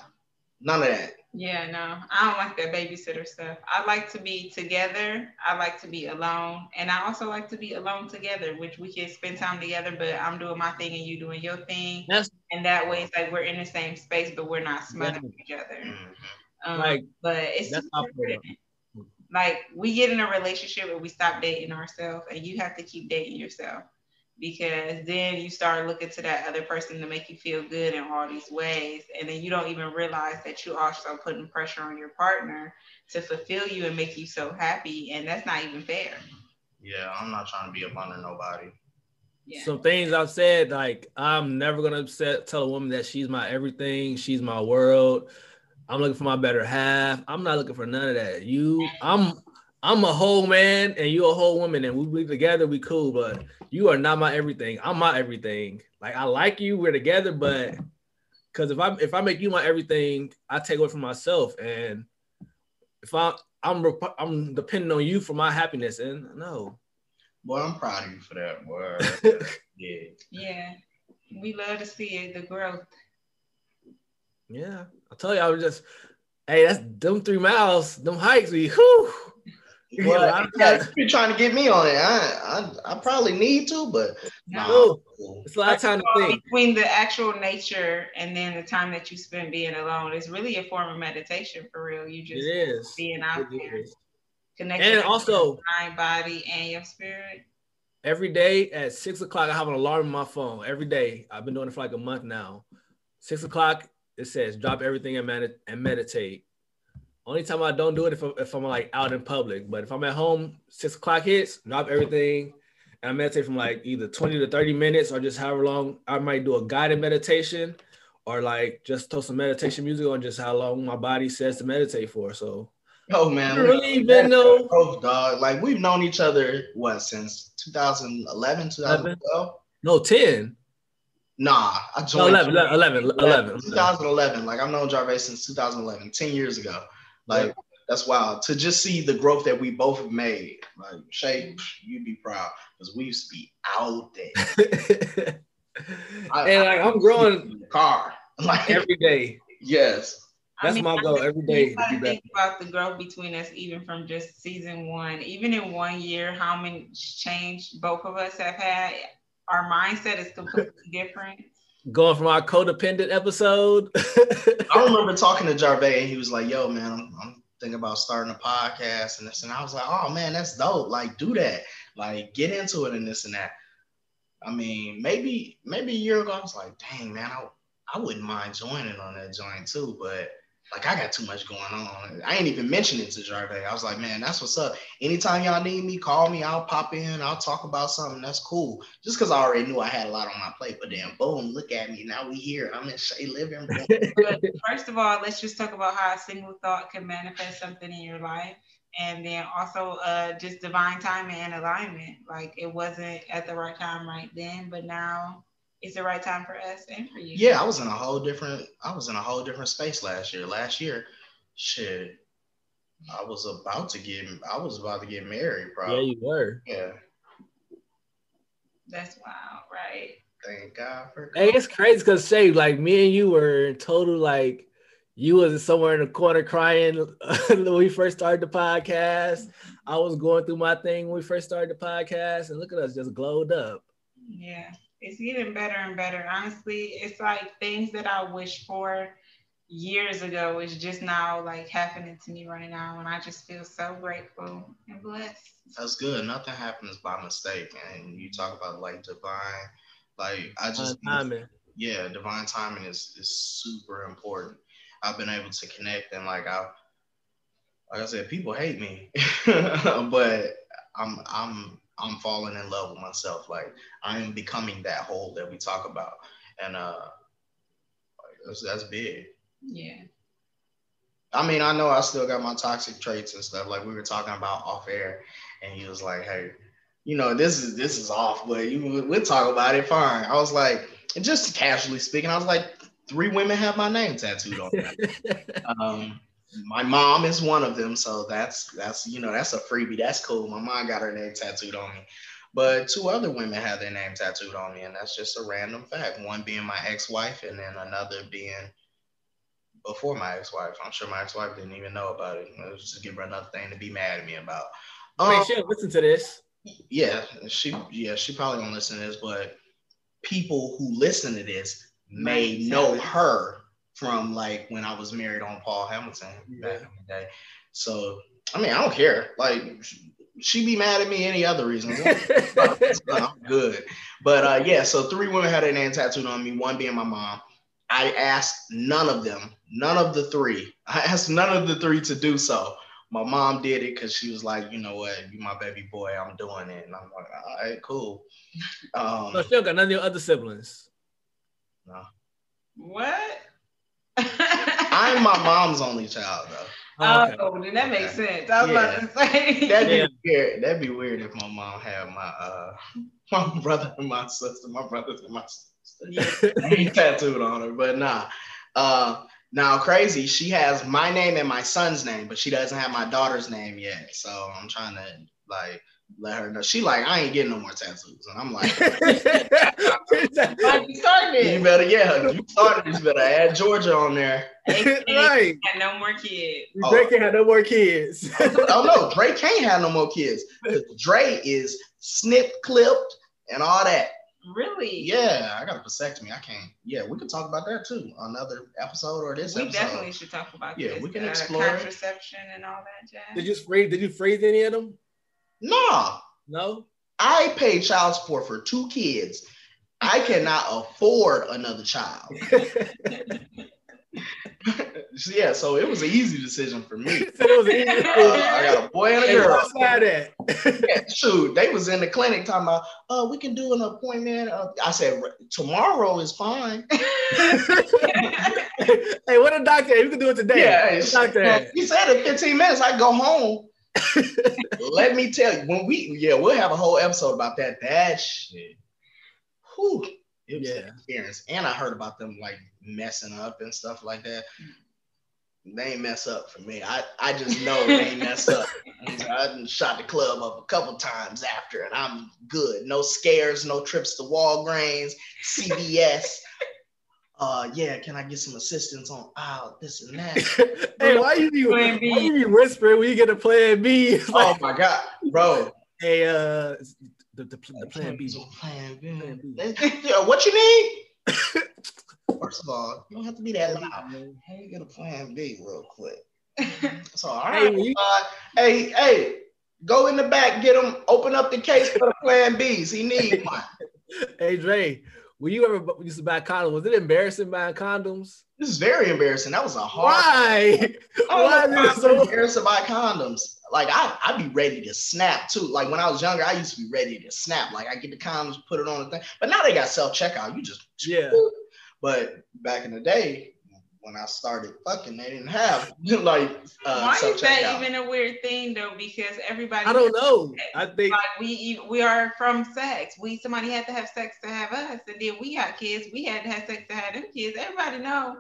[SPEAKER 1] None of that.
[SPEAKER 2] Yeah, no, I don't like that babysitter stuff. I like to be together. I like to be alone. And I also like to be alone together, which we can spend time together, but I'm doing my thing and you doing your thing. Yes. And that way it's like we're in the same space, but we're not smothering each other. Mm-hmm. Um, like, but it's that's like we get in a relationship and we stop dating ourselves and you have to keep dating yourself because then you start looking to that other person to make you feel good in all these ways and then you don't even realize that you also putting pressure on your partner to fulfill you and make you so happy and that's not even fair
[SPEAKER 1] yeah i'm not trying to be up under nobody
[SPEAKER 3] yeah. Some things I've said, like I'm never gonna upset, tell a woman that she's my everything, she's my world. I'm looking for my better half. I'm not looking for none of that. You, I'm, I'm a whole man, and you a whole woman, and we be together. We cool, but you are not my everything. I'm my everything. Like I like you, we're together, but because if I if I make you my everything, I take away from myself, and if I I'm I'm depending on you for my happiness, and no.
[SPEAKER 1] Boy, I'm proud of you for that, boy.
[SPEAKER 2] yeah. Yeah, we love to see it, the growth.
[SPEAKER 3] Yeah, I tell you, I was just, hey, that's them three miles, them hikes. We, whew.
[SPEAKER 1] Well, yeah, you're trying to get me on it. I, I, I probably need to, but no,
[SPEAKER 3] it's a lot of time to think.
[SPEAKER 2] Between the actual nature and then the time that you spend being alone, it's really a form of meditation for real. You just
[SPEAKER 3] it is.
[SPEAKER 2] being out it there, is. connecting
[SPEAKER 3] and also
[SPEAKER 2] mind, body, and your spirit.
[SPEAKER 3] Every day at six o'clock, I have an alarm on my phone. Every day, I've been doing it for like a month now. Six o'clock, it says drop everything and, med- and meditate. Only time I don't do it if I'm, if I'm like out in public. But if I'm at home, six o'clock hits, drop everything, and I meditate from like either 20 to 30 minutes or just however long. I might do a guided meditation or like just throw some meditation music on just how long my body says to meditate for. So
[SPEAKER 1] Oh man,
[SPEAKER 3] really been know
[SPEAKER 1] growth, dog. Like we've known each other what since 2011, 2012.
[SPEAKER 3] No, 10.
[SPEAKER 1] Nah, I
[SPEAKER 3] No,
[SPEAKER 1] joined
[SPEAKER 3] 11, 11, 11, 11.
[SPEAKER 1] 2011. Like I've known Jarvey since 2011, 10 years ago. Like that's wild to just see the growth that we both have made. Like Shay, you'd be proud because we used to be out there. I-
[SPEAKER 3] and like I'm growing
[SPEAKER 1] in the car. Like
[SPEAKER 3] every day.
[SPEAKER 1] yes.
[SPEAKER 3] That's my goal
[SPEAKER 2] I
[SPEAKER 3] every
[SPEAKER 2] think
[SPEAKER 3] day
[SPEAKER 2] You
[SPEAKER 3] to be
[SPEAKER 2] think about the growth between us, even from just season one. Even in one year, how many change both of us have had. Our mindset is completely different.
[SPEAKER 3] Going from our codependent episode.
[SPEAKER 1] I remember talking to Jarvey and he was like, "Yo, man, I'm, I'm thinking about starting a podcast and this." And I was like, "Oh man, that's dope! Like, do that! Like, get into it and this and that." I mean, maybe maybe a year ago, I was like, "Dang, man, I I wouldn't mind joining on that joint too," but like, I got too much going on. I ain't even mentioned it to Jarvey. I was like, "Man, that's what's up. Anytime y'all need me, call me. I'll pop in. I'll talk about something. That's cool." Just because I already knew I had a lot on my plate, but then boom, look at me. Now we here. I'm in Shay living room.
[SPEAKER 2] But first of all, let's just talk about how a single thought can manifest something in your life. And then also uh, just divine timing and alignment. Like it wasn't at the right time right then, but now it's the right time for us and for you.
[SPEAKER 1] Yeah, I was in a whole different I was in a whole different space last year. Last year, shit, I was about to get I was about to get married,
[SPEAKER 3] probably.
[SPEAKER 1] yeah,
[SPEAKER 3] you were.
[SPEAKER 1] Yeah.
[SPEAKER 2] That's wild, right?
[SPEAKER 1] Thank God for
[SPEAKER 3] Hey, it's crazy because Shay, like me and you were total like you was somewhere in the corner crying when we first started the podcast. I was going through my thing when we first started the podcast, and look at us just glowed up.
[SPEAKER 2] Yeah, it's getting better and better. Honestly, it's like things that I wished for years ago is just now like happening to me right now, and I just feel so grateful and blessed.
[SPEAKER 1] That's good. Nothing happens by mistake. And you talk about like divine, like I just
[SPEAKER 3] timing.
[SPEAKER 1] yeah, divine timing is is super important. I've been able to connect and like I like I said, people hate me, but I'm I'm I'm falling in love with myself. Like I am becoming that whole that we talk about, and uh, that's that's big.
[SPEAKER 2] Yeah,
[SPEAKER 1] I mean, I know I still got my toxic traits and stuff. Like we were talking about off air, and he was like, "Hey, you know, this is this is off, but you we'll talk about it. Fine." I was like, and just casually speaking, I was like, three women have my name tattooed on um, my mom is one of them, so that's that's you know that's a freebie. That's cool. My mom got her name tattooed on me. But two other women have their name tattooed on me, and that's just a random fact. One being my ex-wife, and then another being before my ex-wife. I'm sure my ex-wife didn't even know about it. It was just give her another thing to be mad at me about.
[SPEAKER 3] Make
[SPEAKER 1] Um,
[SPEAKER 3] sure you listen to this.
[SPEAKER 1] yeah, she yeah, she probably won't listen to this, but people who listen to this may know her from like when I was married on Paul Hamilton back in the day. So I mean, I don't care. Like she'd be mad at me any other reason. I'm good. But uh, yeah, so three women had their name tattooed on me, one being my mom. I asked none of them, none of the three. I asked none of the three to do so. My mom did it because she was like, you know what, you my baby boy, I'm doing it. And I'm like, all right, cool. Um,
[SPEAKER 3] So she don't got none of your other siblings. No.
[SPEAKER 2] What?
[SPEAKER 1] I'm my mom's only child though.
[SPEAKER 3] Oh, okay.
[SPEAKER 2] Oh, then that makes sense. I was about to say.
[SPEAKER 1] That'd
[SPEAKER 3] Yeah.
[SPEAKER 1] be weird. That'd be weird if my mom had my uh my brother and my sister, my brothers and my sister.
[SPEAKER 2] yeah.
[SPEAKER 1] tattooed on her, but nah. Uh, now crazy, she has my name and my son's name, but she doesn't have my daughter's name yet. So I'm trying to like let her know. She like, I ain't getting no more tattoos, and I'm like,
[SPEAKER 2] Like you started.
[SPEAKER 1] you better, yeah, you started. You better add Georgia on there.
[SPEAKER 3] right.
[SPEAKER 2] Had no more kids.
[SPEAKER 3] Drake can't have no more kids.
[SPEAKER 1] Oh no, Dre can't have no more kids. Dre is snip clipped, and all that.
[SPEAKER 2] Really?
[SPEAKER 1] Yeah, I got a vasectomy. I can't. Yeah, we can talk about that too. Another episode or this
[SPEAKER 2] We
[SPEAKER 1] episode.
[SPEAKER 2] definitely should talk about
[SPEAKER 1] Yeah,
[SPEAKER 2] this.
[SPEAKER 1] we can
[SPEAKER 2] uh,
[SPEAKER 1] explore it.
[SPEAKER 2] contraception and all that jazz.
[SPEAKER 3] did you freeze? Did you freeze any of them?
[SPEAKER 1] Nah,
[SPEAKER 3] No.
[SPEAKER 1] I pay child support for two kids. I cannot afford another child. yeah, so it was an easy decision for me.
[SPEAKER 3] it was easy.
[SPEAKER 1] Uh, I got a boy and a
[SPEAKER 3] Hey,
[SPEAKER 1] girl.
[SPEAKER 3] what's that at?
[SPEAKER 1] Yeah, shoot, they was in the clinic talking about, oh, we can do an appointment. Uh, I said, tomorrow is fine.
[SPEAKER 3] hey, what a doctor? You can do it today.
[SPEAKER 1] Yeah, hey,
[SPEAKER 3] doctor at?
[SPEAKER 1] he said in 15 minutes I go home. Let me tell you, when we yeah, we'll have a whole episode about that. That shit. Whew. It was
[SPEAKER 3] Yeah.
[SPEAKER 1] an experience. And I heard about them like messing up and stuff like that. They ain't mess up for me. I, I just know they ain't mess up. I shot the club up a couple times after, and I'm good. No scares, no trips to Walgreens, CVS. Uh, yeah, can I get some assistance on oh, this and that?
[SPEAKER 3] hey, why you be, why
[SPEAKER 2] Plan B.
[SPEAKER 3] you be whispering when you get a plan B? It's
[SPEAKER 1] oh my god, bro.
[SPEAKER 3] hey, uh, the, the, the plan B.
[SPEAKER 1] Plan B.
[SPEAKER 3] Plan B.
[SPEAKER 1] What you need? First of all, you don't have to be that loud. Let me get a plan B real quick. So, all
[SPEAKER 3] Hey,
[SPEAKER 1] uh, hey, hey, go in the back, get him, open up the case for the plan Bs. He needs one.
[SPEAKER 3] Hey, Dre, when you ever used to buy condoms, was it embarrassing buying condoms?
[SPEAKER 1] This is very embarrassing. That was a hard.
[SPEAKER 3] Why?
[SPEAKER 1] I
[SPEAKER 3] Why
[SPEAKER 1] know
[SPEAKER 3] is it so?
[SPEAKER 1] embarrassed to buy condoms. Like I, I'd be ready to snap too. Like when I was younger, I used to be ready to snap. Like I get the condoms, put it on the thing. But now they got self checkout. You just
[SPEAKER 3] Yeah.
[SPEAKER 1] But back in the day, when I started fucking, they didn't have like uh,
[SPEAKER 2] Why is that
[SPEAKER 1] checkout.
[SPEAKER 2] even a weird thing though? Because everybody
[SPEAKER 3] I don't know. I think
[SPEAKER 2] like we e- we are from sex. We somebody had to have sex to have us, and then we got kids. We had to have sex to have them kids. Everybody know.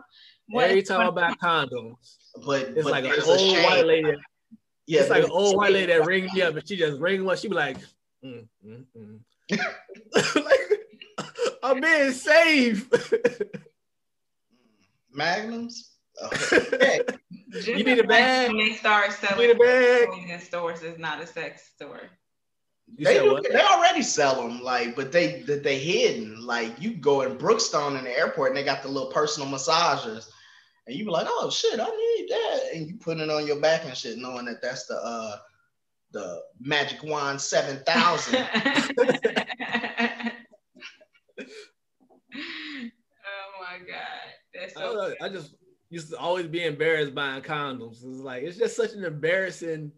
[SPEAKER 2] what-
[SPEAKER 3] every time I
[SPEAKER 2] what-
[SPEAKER 3] buy condoms,
[SPEAKER 1] But
[SPEAKER 3] it's
[SPEAKER 1] but
[SPEAKER 3] like an
[SPEAKER 1] a
[SPEAKER 3] old
[SPEAKER 1] shame.
[SPEAKER 3] white lady.
[SPEAKER 1] Yeah,
[SPEAKER 3] it's like an old white lady that rings me up, and she just ring one. She be like, mm, mm, mm. like, I'm being safe.
[SPEAKER 1] Magnums. Oh, hey,
[SPEAKER 3] You need a
[SPEAKER 2] like
[SPEAKER 3] bag?
[SPEAKER 2] When they start
[SPEAKER 3] Need a bag?
[SPEAKER 2] toys in stores, it's not a sex store.
[SPEAKER 3] You
[SPEAKER 1] they, do-
[SPEAKER 3] what?
[SPEAKER 1] they already sell them, like, but they that they hidden. Like you go in Brookstone in the airport, and they got the little personal massagers, and you be like, "Oh shit, I need that," and you put it on your back and shit, knowing that that's the uh the Magic Wand Seven Thousand.
[SPEAKER 2] oh my god, that's
[SPEAKER 3] I,
[SPEAKER 2] so.
[SPEAKER 3] know, I just used to always be embarrassed buying condoms. It's like it's just such an embarrassing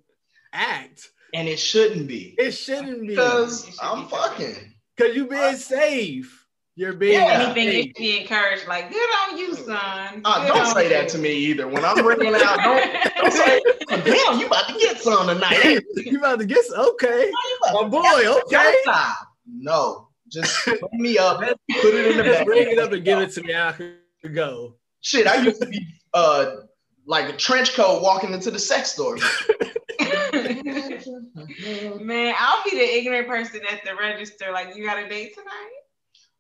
[SPEAKER 3] act.
[SPEAKER 1] and it shouldn't be
[SPEAKER 3] It shouldn't be
[SPEAKER 1] because
[SPEAKER 2] It should
[SPEAKER 1] I'm
[SPEAKER 2] be
[SPEAKER 1] fucking.
[SPEAKER 3] because you being safe. You're being
[SPEAKER 1] Yeah.
[SPEAKER 2] Anything
[SPEAKER 3] safe.
[SPEAKER 2] you should be encouraged, like good on you, son.
[SPEAKER 1] Uh, don't
[SPEAKER 2] on
[SPEAKER 1] say that to me either. When I'm bringing out, don't, don't say, "Oh, "Damn, you about to get some tonight." you?
[SPEAKER 3] you about to get some- okay,
[SPEAKER 1] You
[SPEAKER 3] my boy. Okay.
[SPEAKER 1] No, just bring me up, put it in the
[SPEAKER 3] just
[SPEAKER 1] back.
[SPEAKER 3] bring it up and give it to me. I could go.
[SPEAKER 1] Shit, I used to be uh like a trench coat walking into the sex store.
[SPEAKER 2] Man, I'll be the ignorant person at the register. Like, you got a date tonight?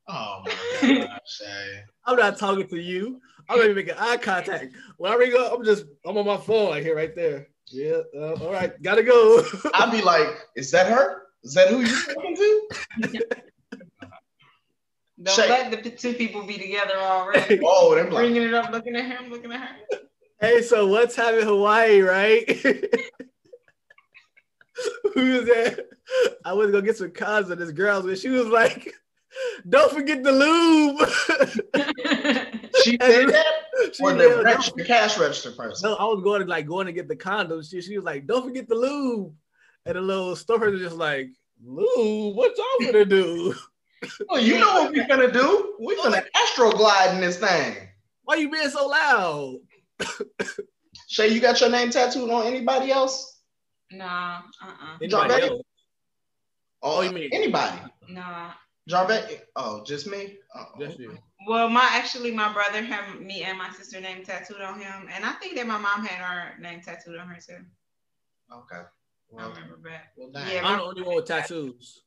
[SPEAKER 1] Oh my gosh, Shay.
[SPEAKER 3] I'm not talking to you. I'm not even making eye contact. When I ring up, I'm just I'm on my phone like here, right there. Yeah. Uh, all right, gotta go.
[SPEAKER 1] I'd be like, "Is that her? Is that who you're talking to?"
[SPEAKER 2] Don't
[SPEAKER 1] Shay.
[SPEAKER 2] let the two people be together already.
[SPEAKER 1] Oh, they're like,
[SPEAKER 2] Bringing it up, looking at him, looking at her.
[SPEAKER 3] hey, so what's happening in Hawaii, right? Who's that? I was gonna get some cons with this girl, and she was like, "Don't forget the lube."
[SPEAKER 1] she said that,
[SPEAKER 3] She
[SPEAKER 1] or the, register, the cash register person.
[SPEAKER 3] No, I was going to like going to get the condoms. She, she was like, "Don't forget the lube," and the little store person just like, "Lube? What y'all gonna do?
[SPEAKER 1] Well, you know what we're gonna do? We're gonna Astroglide in this thing.
[SPEAKER 3] Why you being so loud?"
[SPEAKER 1] Shay, you got your name tattooed on anybody else?
[SPEAKER 2] Nah, uh-uh.
[SPEAKER 3] Anybody
[SPEAKER 1] Jarvette?
[SPEAKER 3] else?
[SPEAKER 1] Oh, oh,
[SPEAKER 3] you mean-
[SPEAKER 1] anybody?
[SPEAKER 2] Nah.
[SPEAKER 1] Jarvette? Oh, just me? Oh,
[SPEAKER 3] Just you.
[SPEAKER 2] Well, my actually my brother had me and my sister name tattooed on him, and I think that my mom had our name tattooed on her too.
[SPEAKER 1] Okay. Well, I
[SPEAKER 2] remember back.
[SPEAKER 1] well.
[SPEAKER 2] Yeah,
[SPEAKER 3] I'm the only one with tattoos.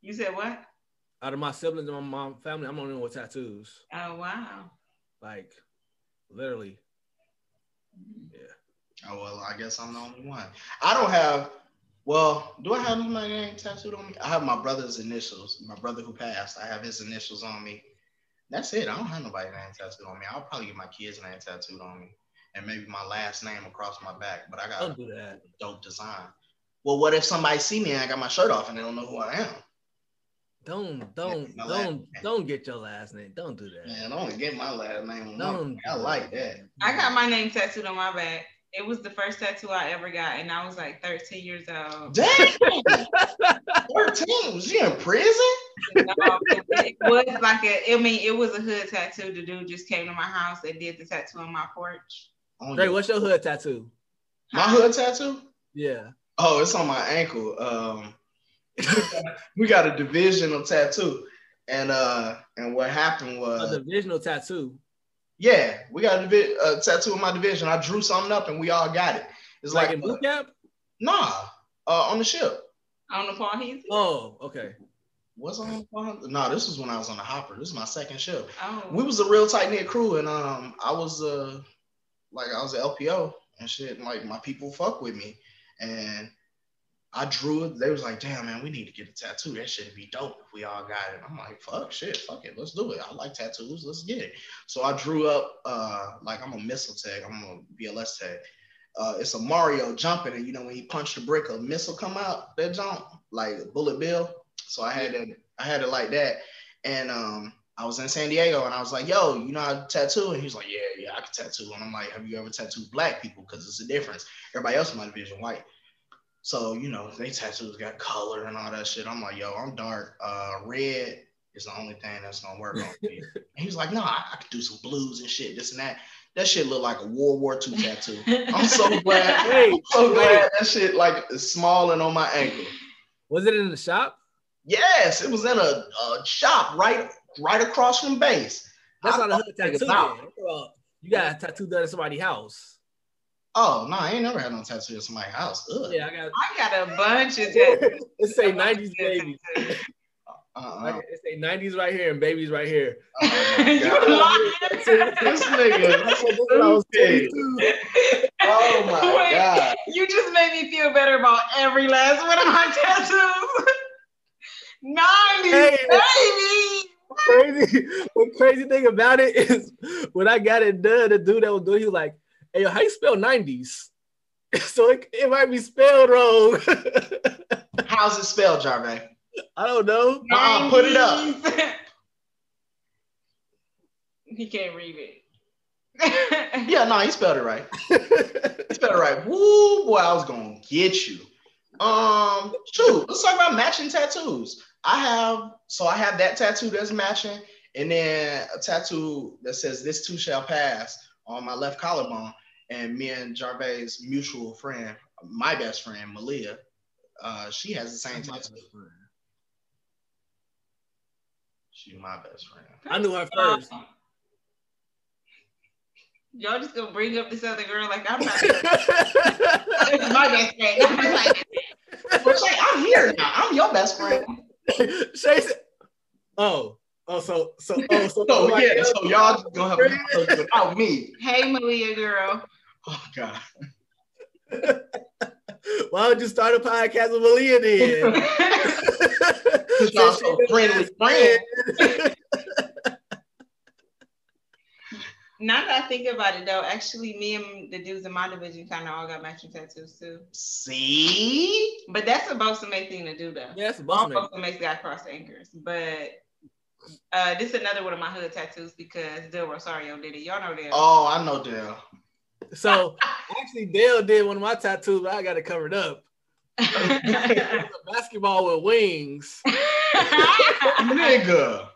[SPEAKER 2] You said what?
[SPEAKER 3] Out of my siblings and my mom family, I'm the only one with tattoos.
[SPEAKER 2] Oh wow.
[SPEAKER 3] Like, literally. Yeah.
[SPEAKER 1] Oh well, I guess I'm the only one. I don't have. Well, do I have my name tattooed on me? I have my brother's initials. My brother who passed, I have his initials on me. That's it. I don't have nobody's name tattooed on me. I'll probably get my kid's name tattooed on me, and maybe my last name across my back. But I got
[SPEAKER 3] Don't do that.
[SPEAKER 1] a dope design. Well, what if somebody see me and I got my shirt off and they don't know who I am?
[SPEAKER 3] Don't don't don't don't get your last name. Don't do that.
[SPEAKER 1] Man, I don't get my last name. on
[SPEAKER 3] No.
[SPEAKER 1] I like that.
[SPEAKER 2] I got my name tattooed on my back. It was the first tattoo I ever got, and I was like 13 years old.
[SPEAKER 1] Damn. 13. Was you in prison?
[SPEAKER 2] No, it was like a, I mean, it was a hood tattoo. The dude just came to my house and did the tattoo on my porch.
[SPEAKER 1] On
[SPEAKER 3] Dre,
[SPEAKER 1] your-
[SPEAKER 3] what's your hood tattoo?
[SPEAKER 1] my hood tattoo?
[SPEAKER 3] Yeah.
[SPEAKER 1] Oh, it's on my ankle. Um, we got a divisional tattoo, and uh, and what happened was A
[SPEAKER 3] divisional tattoo.
[SPEAKER 1] yeah, we got a, divi- a tattoo in my division. I drew something up, and we all got it. It's
[SPEAKER 3] Like
[SPEAKER 1] like,
[SPEAKER 3] in boot camp?
[SPEAKER 1] nah, uh, on the ship.
[SPEAKER 2] On the Paul Heath.
[SPEAKER 3] Oh, okay.
[SPEAKER 1] Was on? the- Nah, this was when I was on the hopper. This is my second ship.
[SPEAKER 2] Oh,
[SPEAKER 1] We was a real tight knit crew, and um, I was uh, like I was an LPO and shit. And like my people fuck with me, and I drew it. They was like, "Damn, man, we need to get a tattoo. That shit'd be dope if we all got it." I'm like, "Fuck, shit, fuck it, let's do it. I like tattoos. Let's get it." So I drew up uh, like I'm a missile tag. I'm a VLS tag. Uh, it's a Mario jumping, and you know when he punched the brick, a missile come out that jump like Bullet Bill. So I had it, I had it like that, and um, I was in San Diego, and I was like, "Yo, you know how to tattoo?" And he was like, "Yeah, yeah, I can tattoo." And I'm like, "Have you ever tattooed black people? Because it's a difference. Everybody else in my division white." So you know they tattoos got color and all that shit. I'm like, "Yo, I'm dark. Uh, red is the only thing that's gonna work on me." and he was like, "No, I, I could do some blues and shit, this and that." That shit looked like a World War II tattoo. I'm so glad. I'm so
[SPEAKER 3] wait,
[SPEAKER 1] glad that shit like is small and on my ankle.
[SPEAKER 3] was it in the shop?
[SPEAKER 1] Yes, it was in a, a shop right right across from base.
[SPEAKER 3] That's
[SPEAKER 1] I
[SPEAKER 3] not a hood tattoo.
[SPEAKER 1] niggas
[SPEAKER 3] then.
[SPEAKER 1] out.
[SPEAKER 3] I'm talking about You got a tattoo done at somebody's house.
[SPEAKER 1] Oh no, I ain't never had no tattoo in somebody's house. Ugh.
[SPEAKER 3] Yeah, I got.
[SPEAKER 2] I got a bunch of tattoos.
[SPEAKER 3] it's say '90s babies.
[SPEAKER 1] Uh-uh.
[SPEAKER 3] Like, It say '90s right here and babies right here.
[SPEAKER 1] Oh, my
[SPEAKER 2] You
[SPEAKER 1] God.
[SPEAKER 2] lying.
[SPEAKER 1] this nigga.
[SPEAKER 3] I said this I was
[SPEAKER 1] stupid.
[SPEAKER 3] 22.
[SPEAKER 1] Oh my
[SPEAKER 2] Wait,
[SPEAKER 1] god.
[SPEAKER 2] You just made me feel better about every last one of my tattoos. 90,
[SPEAKER 3] Hey.
[SPEAKER 2] baby.
[SPEAKER 3] crazy. The crazy thing about it is when I got it done, the dude that was doing, he was like, "Hey, yo, how you spell '90s?" So it, it might be spelled wrong.
[SPEAKER 1] How's it spelled, Jarve?
[SPEAKER 3] I don't know.
[SPEAKER 1] Uh-uh, put it up.
[SPEAKER 2] he can't read it.
[SPEAKER 1] Yeah, no, he spelled it right. He spelled it right. Woo, boy, I was gonna get you. Um, shoot, let's talk about matching tattoos. I have so I have that tattoo that's matching, and then a tattoo that says "This too shall pass" on my left collarbone. And me and Jarvey's mutual friend, my best friend Malia, uh, she has the same tattoo. She's my best friend.
[SPEAKER 3] I knew her first.
[SPEAKER 2] Y'all just gonna bring up this other girl like I'm not. It's my best friend. I'm like,
[SPEAKER 1] But Shay, I'm here now. I'm your best friend.
[SPEAKER 3] Shay said, "Oh, oh, so, so, oh, so,
[SPEAKER 1] So
[SPEAKER 3] like,
[SPEAKER 1] yeah, so y'all just gonna have a episode without me.
[SPEAKER 2] hey Malia girl.
[SPEAKER 1] Oh god.
[SPEAKER 3] why don't you start a podcast with Malia then?"
[SPEAKER 1] Cause y'all so friendly friends.
[SPEAKER 2] Now that I think about it though, actually me and the dudes in my division kind of all got matching tattoos too.
[SPEAKER 1] See?
[SPEAKER 2] But that's a Bosa May thing to do though.
[SPEAKER 3] Yes,
[SPEAKER 2] All
[SPEAKER 3] boss
[SPEAKER 2] Bosa May's got cross anchors. But uh this is another one of my hood tattoos because Del Rosario did it. Y'all know Del.
[SPEAKER 1] Oh, I know Dale.
[SPEAKER 3] So actually, Dale did one of my tattoos, but I got it covered up. Basketball with wings.
[SPEAKER 1] Nigga.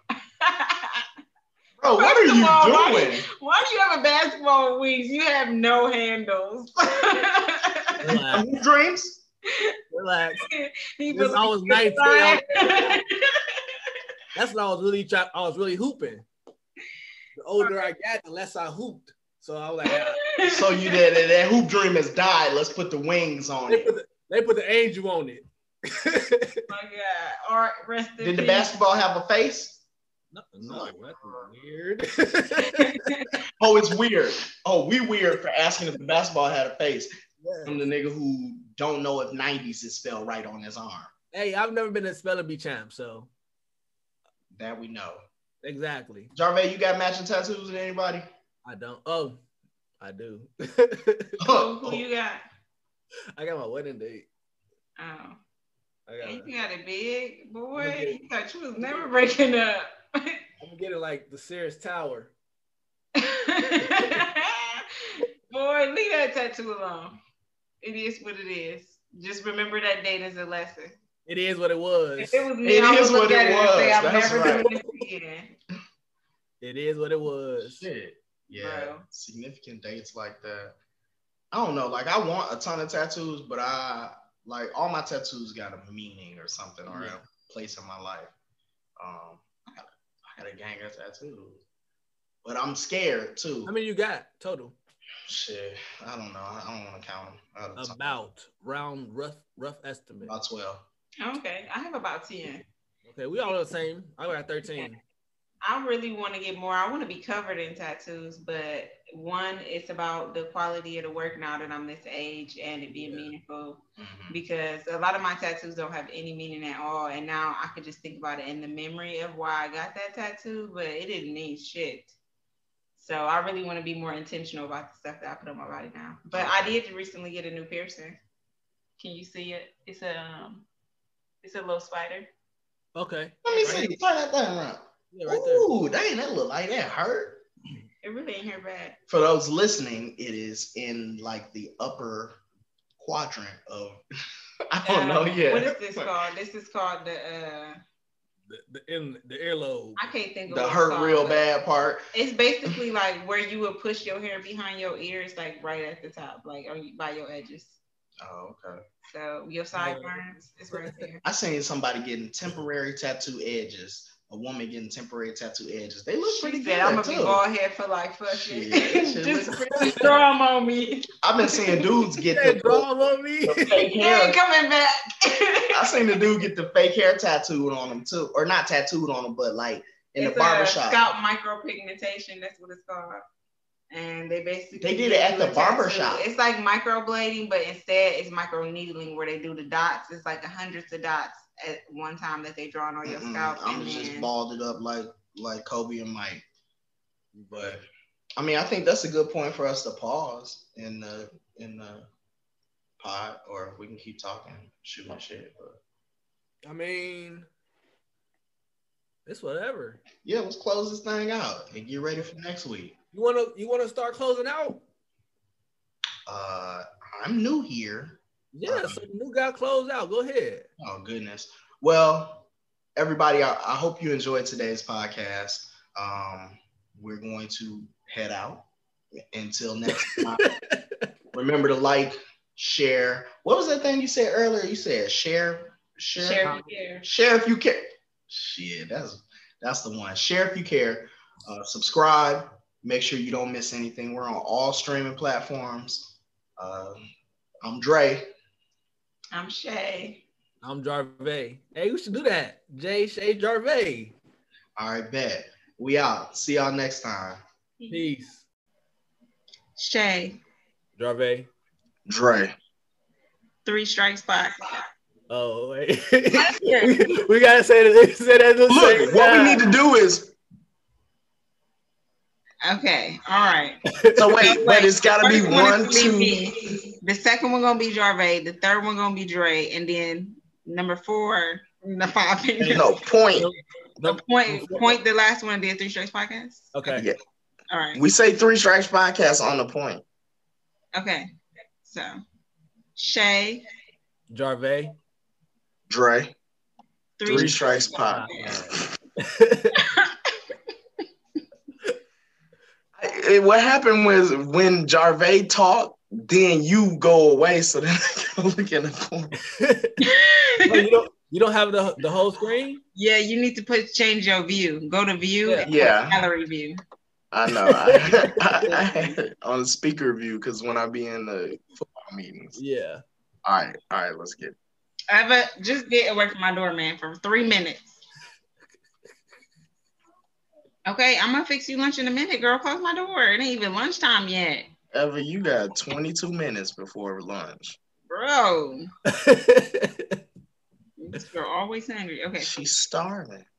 [SPEAKER 1] Bro, what are
[SPEAKER 2] First of all,
[SPEAKER 1] you
[SPEAKER 2] why-
[SPEAKER 1] doing?
[SPEAKER 2] Why do you have a basketball with wings? You have no handles.
[SPEAKER 3] Relax.
[SPEAKER 1] Who dreams?
[SPEAKER 3] relax.
[SPEAKER 2] he
[SPEAKER 3] Since I was 19, I That's when I was really trying. I was really hooping. The older I got, the less I hooped. So I was like, ah.
[SPEAKER 1] So you did that, that hoop dream has died. Let's put the wings on
[SPEAKER 3] they
[SPEAKER 1] it.
[SPEAKER 3] put the, they put the angel on it.
[SPEAKER 2] Oh my God. Art rest in
[SPEAKER 1] Did the
[SPEAKER 2] peace.
[SPEAKER 1] basketball have a face?
[SPEAKER 3] no, no, that's weird.
[SPEAKER 1] Oh, it's weird. Oh, we weird for asking if the basketball had a face.
[SPEAKER 3] Yeah.
[SPEAKER 1] I'm the nigga who don't know if 90s is spelled right on his arm.
[SPEAKER 3] Hey, I've never been a spelling bee champ, so
[SPEAKER 1] That we know.
[SPEAKER 3] exactly.
[SPEAKER 1] Jarvey, you got matching tattoos with anybody?
[SPEAKER 3] I don't. Oh, I do.
[SPEAKER 2] Who, who oh. you got?
[SPEAKER 3] I got my wedding date.
[SPEAKER 2] Oh.
[SPEAKER 3] I got
[SPEAKER 2] Ain't you got a big, boy?
[SPEAKER 3] Okay.
[SPEAKER 2] You thought you was never breaking up.
[SPEAKER 3] I'm gonna get it like the Sears Tower.
[SPEAKER 2] boy, leave that tattoo alone. It is what it is. Just remember that date as a lesson.
[SPEAKER 3] It is what it was.
[SPEAKER 2] If it was me,
[SPEAKER 1] It
[SPEAKER 2] I would look
[SPEAKER 1] what
[SPEAKER 2] at
[SPEAKER 1] it
[SPEAKER 2] it and say,
[SPEAKER 1] was.
[SPEAKER 2] I'm
[SPEAKER 1] That's
[SPEAKER 2] never
[SPEAKER 1] right.
[SPEAKER 2] doing this again.
[SPEAKER 3] It is what it was.
[SPEAKER 1] Shit. Yeah.
[SPEAKER 2] Bro.
[SPEAKER 1] Significant dates like that. I don't know. Like I want a ton of tattoos, but I like all my tattoos got a meaning or something or
[SPEAKER 3] Yeah.
[SPEAKER 1] a place in my life. Um, I got, I got a gang of tattoos, but I'm scared too.
[SPEAKER 3] How many you got total?
[SPEAKER 1] Shit, I don't know. I don't want to count them. Out of time.
[SPEAKER 3] About round rough rough estimate.
[SPEAKER 1] about twelve.
[SPEAKER 2] Okay, I have about 10.
[SPEAKER 3] Okay, we all the same. I got 13.
[SPEAKER 2] I really want to get more. I want to be covered in tattoos, but one, it's about the quality of the work now that I'm this age and it being
[SPEAKER 3] Yeah.
[SPEAKER 2] meaningful.
[SPEAKER 1] Mhm.
[SPEAKER 2] Because a lot of my tattoos don't have any meaning at all, and now I could just think about it in the memory of why I got that tattoo, but it didn't mean shit. So I really want to be more intentional about the stuff that I put on my body now. But I did recently get a new piercing. Can you see it? It's a um, it's a little spider.
[SPEAKER 3] Okay.
[SPEAKER 1] Let me
[SPEAKER 3] Right.
[SPEAKER 1] see. Turn that thing around.
[SPEAKER 3] Yeah, right there.
[SPEAKER 1] Ooh, dang, that look like that hurt.
[SPEAKER 2] It really ain't here bad.
[SPEAKER 1] For those listening, it is in like the upper quadrant of. I don't know
[SPEAKER 2] Um,
[SPEAKER 1] yet.
[SPEAKER 2] What is this called? This is called the uh
[SPEAKER 3] The, the in the earlobe.
[SPEAKER 2] I can't think of
[SPEAKER 1] The hurt
[SPEAKER 2] called,
[SPEAKER 1] real bad part.
[SPEAKER 2] It's basically like where you would push your hair behind your ears, like right at the top, like or by your edges.
[SPEAKER 1] Oh, okay.
[SPEAKER 2] So your sideburns is right there.
[SPEAKER 1] I seen somebody getting temporary tattoo edges. A woman getting temporary tattoo edges. They look pretty
[SPEAKER 2] She
[SPEAKER 1] good
[SPEAKER 2] "I'm gonna be
[SPEAKER 1] too.
[SPEAKER 2] bald head for like fucking
[SPEAKER 1] Shit, shit
[SPEAKER 2] just
[SPEAKER 1] look
[SPEAKER 2] just draw 'em on me.
[SPEAKER 1] I've been seeing dudes get
[SPEAKER 3] Hey,
[SPEAKER 1] the,
[SPEAKER 3] draw 'em on me.
[SPEAKER 1] the fake hair.
[SPEAKER 2] ain't coming back.
[SPEAKER 1] I seen the dude get the fake hair tattooed on him too, or not tattooed on him, but like in
[SPEAKER 2] it's
[SPEAKER 1] the barbershop.
[SPEAKER 2] A scalp micropigmentation. That's what it's called. And they basically
[SPEAKER 1] They did it at the
[SPEAKER 2] a
[SPEAKER 1] barbershop.
[SPEAKER 2] tattoo. It's like microblading, but instead it's micro needling where they do the dots. It's like a hundreds of dots at one time that they drawn on your
[SPEAKER 1] Mm-mm,
[SPEAKER 2] scalp.
[SPEAKER 1] I'm
[SPEAKER 2] and
[SPEAKER 1] just
[SPEAKER 2] then-
[SPEAKER 1] balled it up like like Kobe and Mike. But I mean, I think that's a good point for us to pause in the in the pod, or we can keep talking, shooting shit. But
[SPEAKER 3] I mean, it's whatever.
[SPEAKER 1] yeah, let's close this thing out and get ready for next week.
[SPEAKER 3] You wanna you wanna start closing out?
[SPEAKER 1] Uh, I'm new here.
[SPEAKER 3] Yeah, so the new guy close out. Go ahead.
[SPEAKER 1] Oh goodness. Well, everybody, I, I hope you enjoyed today's podcast. Um, we're going to head out until next time. Remember to like, share. What was that thing you said earlier? You said share, share,
[SPEAKER 2] Share
[SPEAKER 1] share,
[SPEAKER 2] if you care.
[SPEAKER 1] share if you care. Shit, that's that's the one. Share if you care. Uh, subscribe. Make sure you don't miss anything. We're on all streaming platforms. Uh, I'm Dre.
[SPEAKER 2] I'm Shay.
[SPEAKER 3] I'm Jarvey. Hey, we should do that. Jay Shay Jarvey.
[SPEAKER 1] All right, bet. We out. See y'all next time.
[SPEAKER 3] Peace.
[SPEAKER 2] Shay.
[SPEAKER 3] Jarvey.
[SPEAKER 1] Dre.
[SPEAKER 2] Three strikes podcast.
[SPEAKER 3] Oh wait. We, we gotta say that. Say that at same
[SPEAKER 1] Look, what we need to do is
[SPEAKER 2] Okay. All right.
[SPEAKER 1] so wait, but it's gotta be
[SPEAKER 2] First one
[SPEAKER 1] one,
[SPEAKER 2] is gonna be
[SPEAKER 1] two.
[SPEAKER 2] me. The second one gonna be Jarvey. The third one gonna be Dre, and then number four, the five fingers.
[SPEAKER 1] No point.
[SPEAKER 2] The point, Point. point. The last one did three strikes podcast.
[SPEAKER 3] Okay.
[SPEAKER 1] Yeah.
[SPEAKER 2] All right.
[SPEAKER 1] We say three strikes podcast on the point.
[SPEAKER 2] Okay. So, Shay,
[SPEAKER 3] Jarvey.
[SPEAKER 1] Dre.
[SPEAKER 2] three,
[SPEAKER 1] Three strikes
[SPEAKER 3] Pod.
[SPEAKER 1] podcast. What happened was when Jarvey talked, then you go away, so that I can look in the corner.
[SPEAKER 3] Oh, you don't you don't have the the whole screen?
[SPEAKER 2] Yeah, you need to put change your view. Go to view.
[SPEAKER 3] Yeah.
[SPEAKER 2] and
[SPEAKER 1] Yeah.
[SPEAKER 2] Gallery view.
[SPEAKER 1] I know. I, I, I had it on speaker view because when I be in the football meetings.
[SPEAKER 3] Yeah.
[SPEAKER 1] All right, all right, let's get.
[SPEAKER 2] I have a just get away from my door, man, for three minutes. Okay, I'm gonna fix you lunch in a minute, girl. Close my door. It ain't even lunchtime yet,
[SPEAKER 1] Ever, you got 22 minutes before lunch.
[SPEAKER 2] bro. This girl always hungry. Okay,
[SPEAKER 1] She's starving.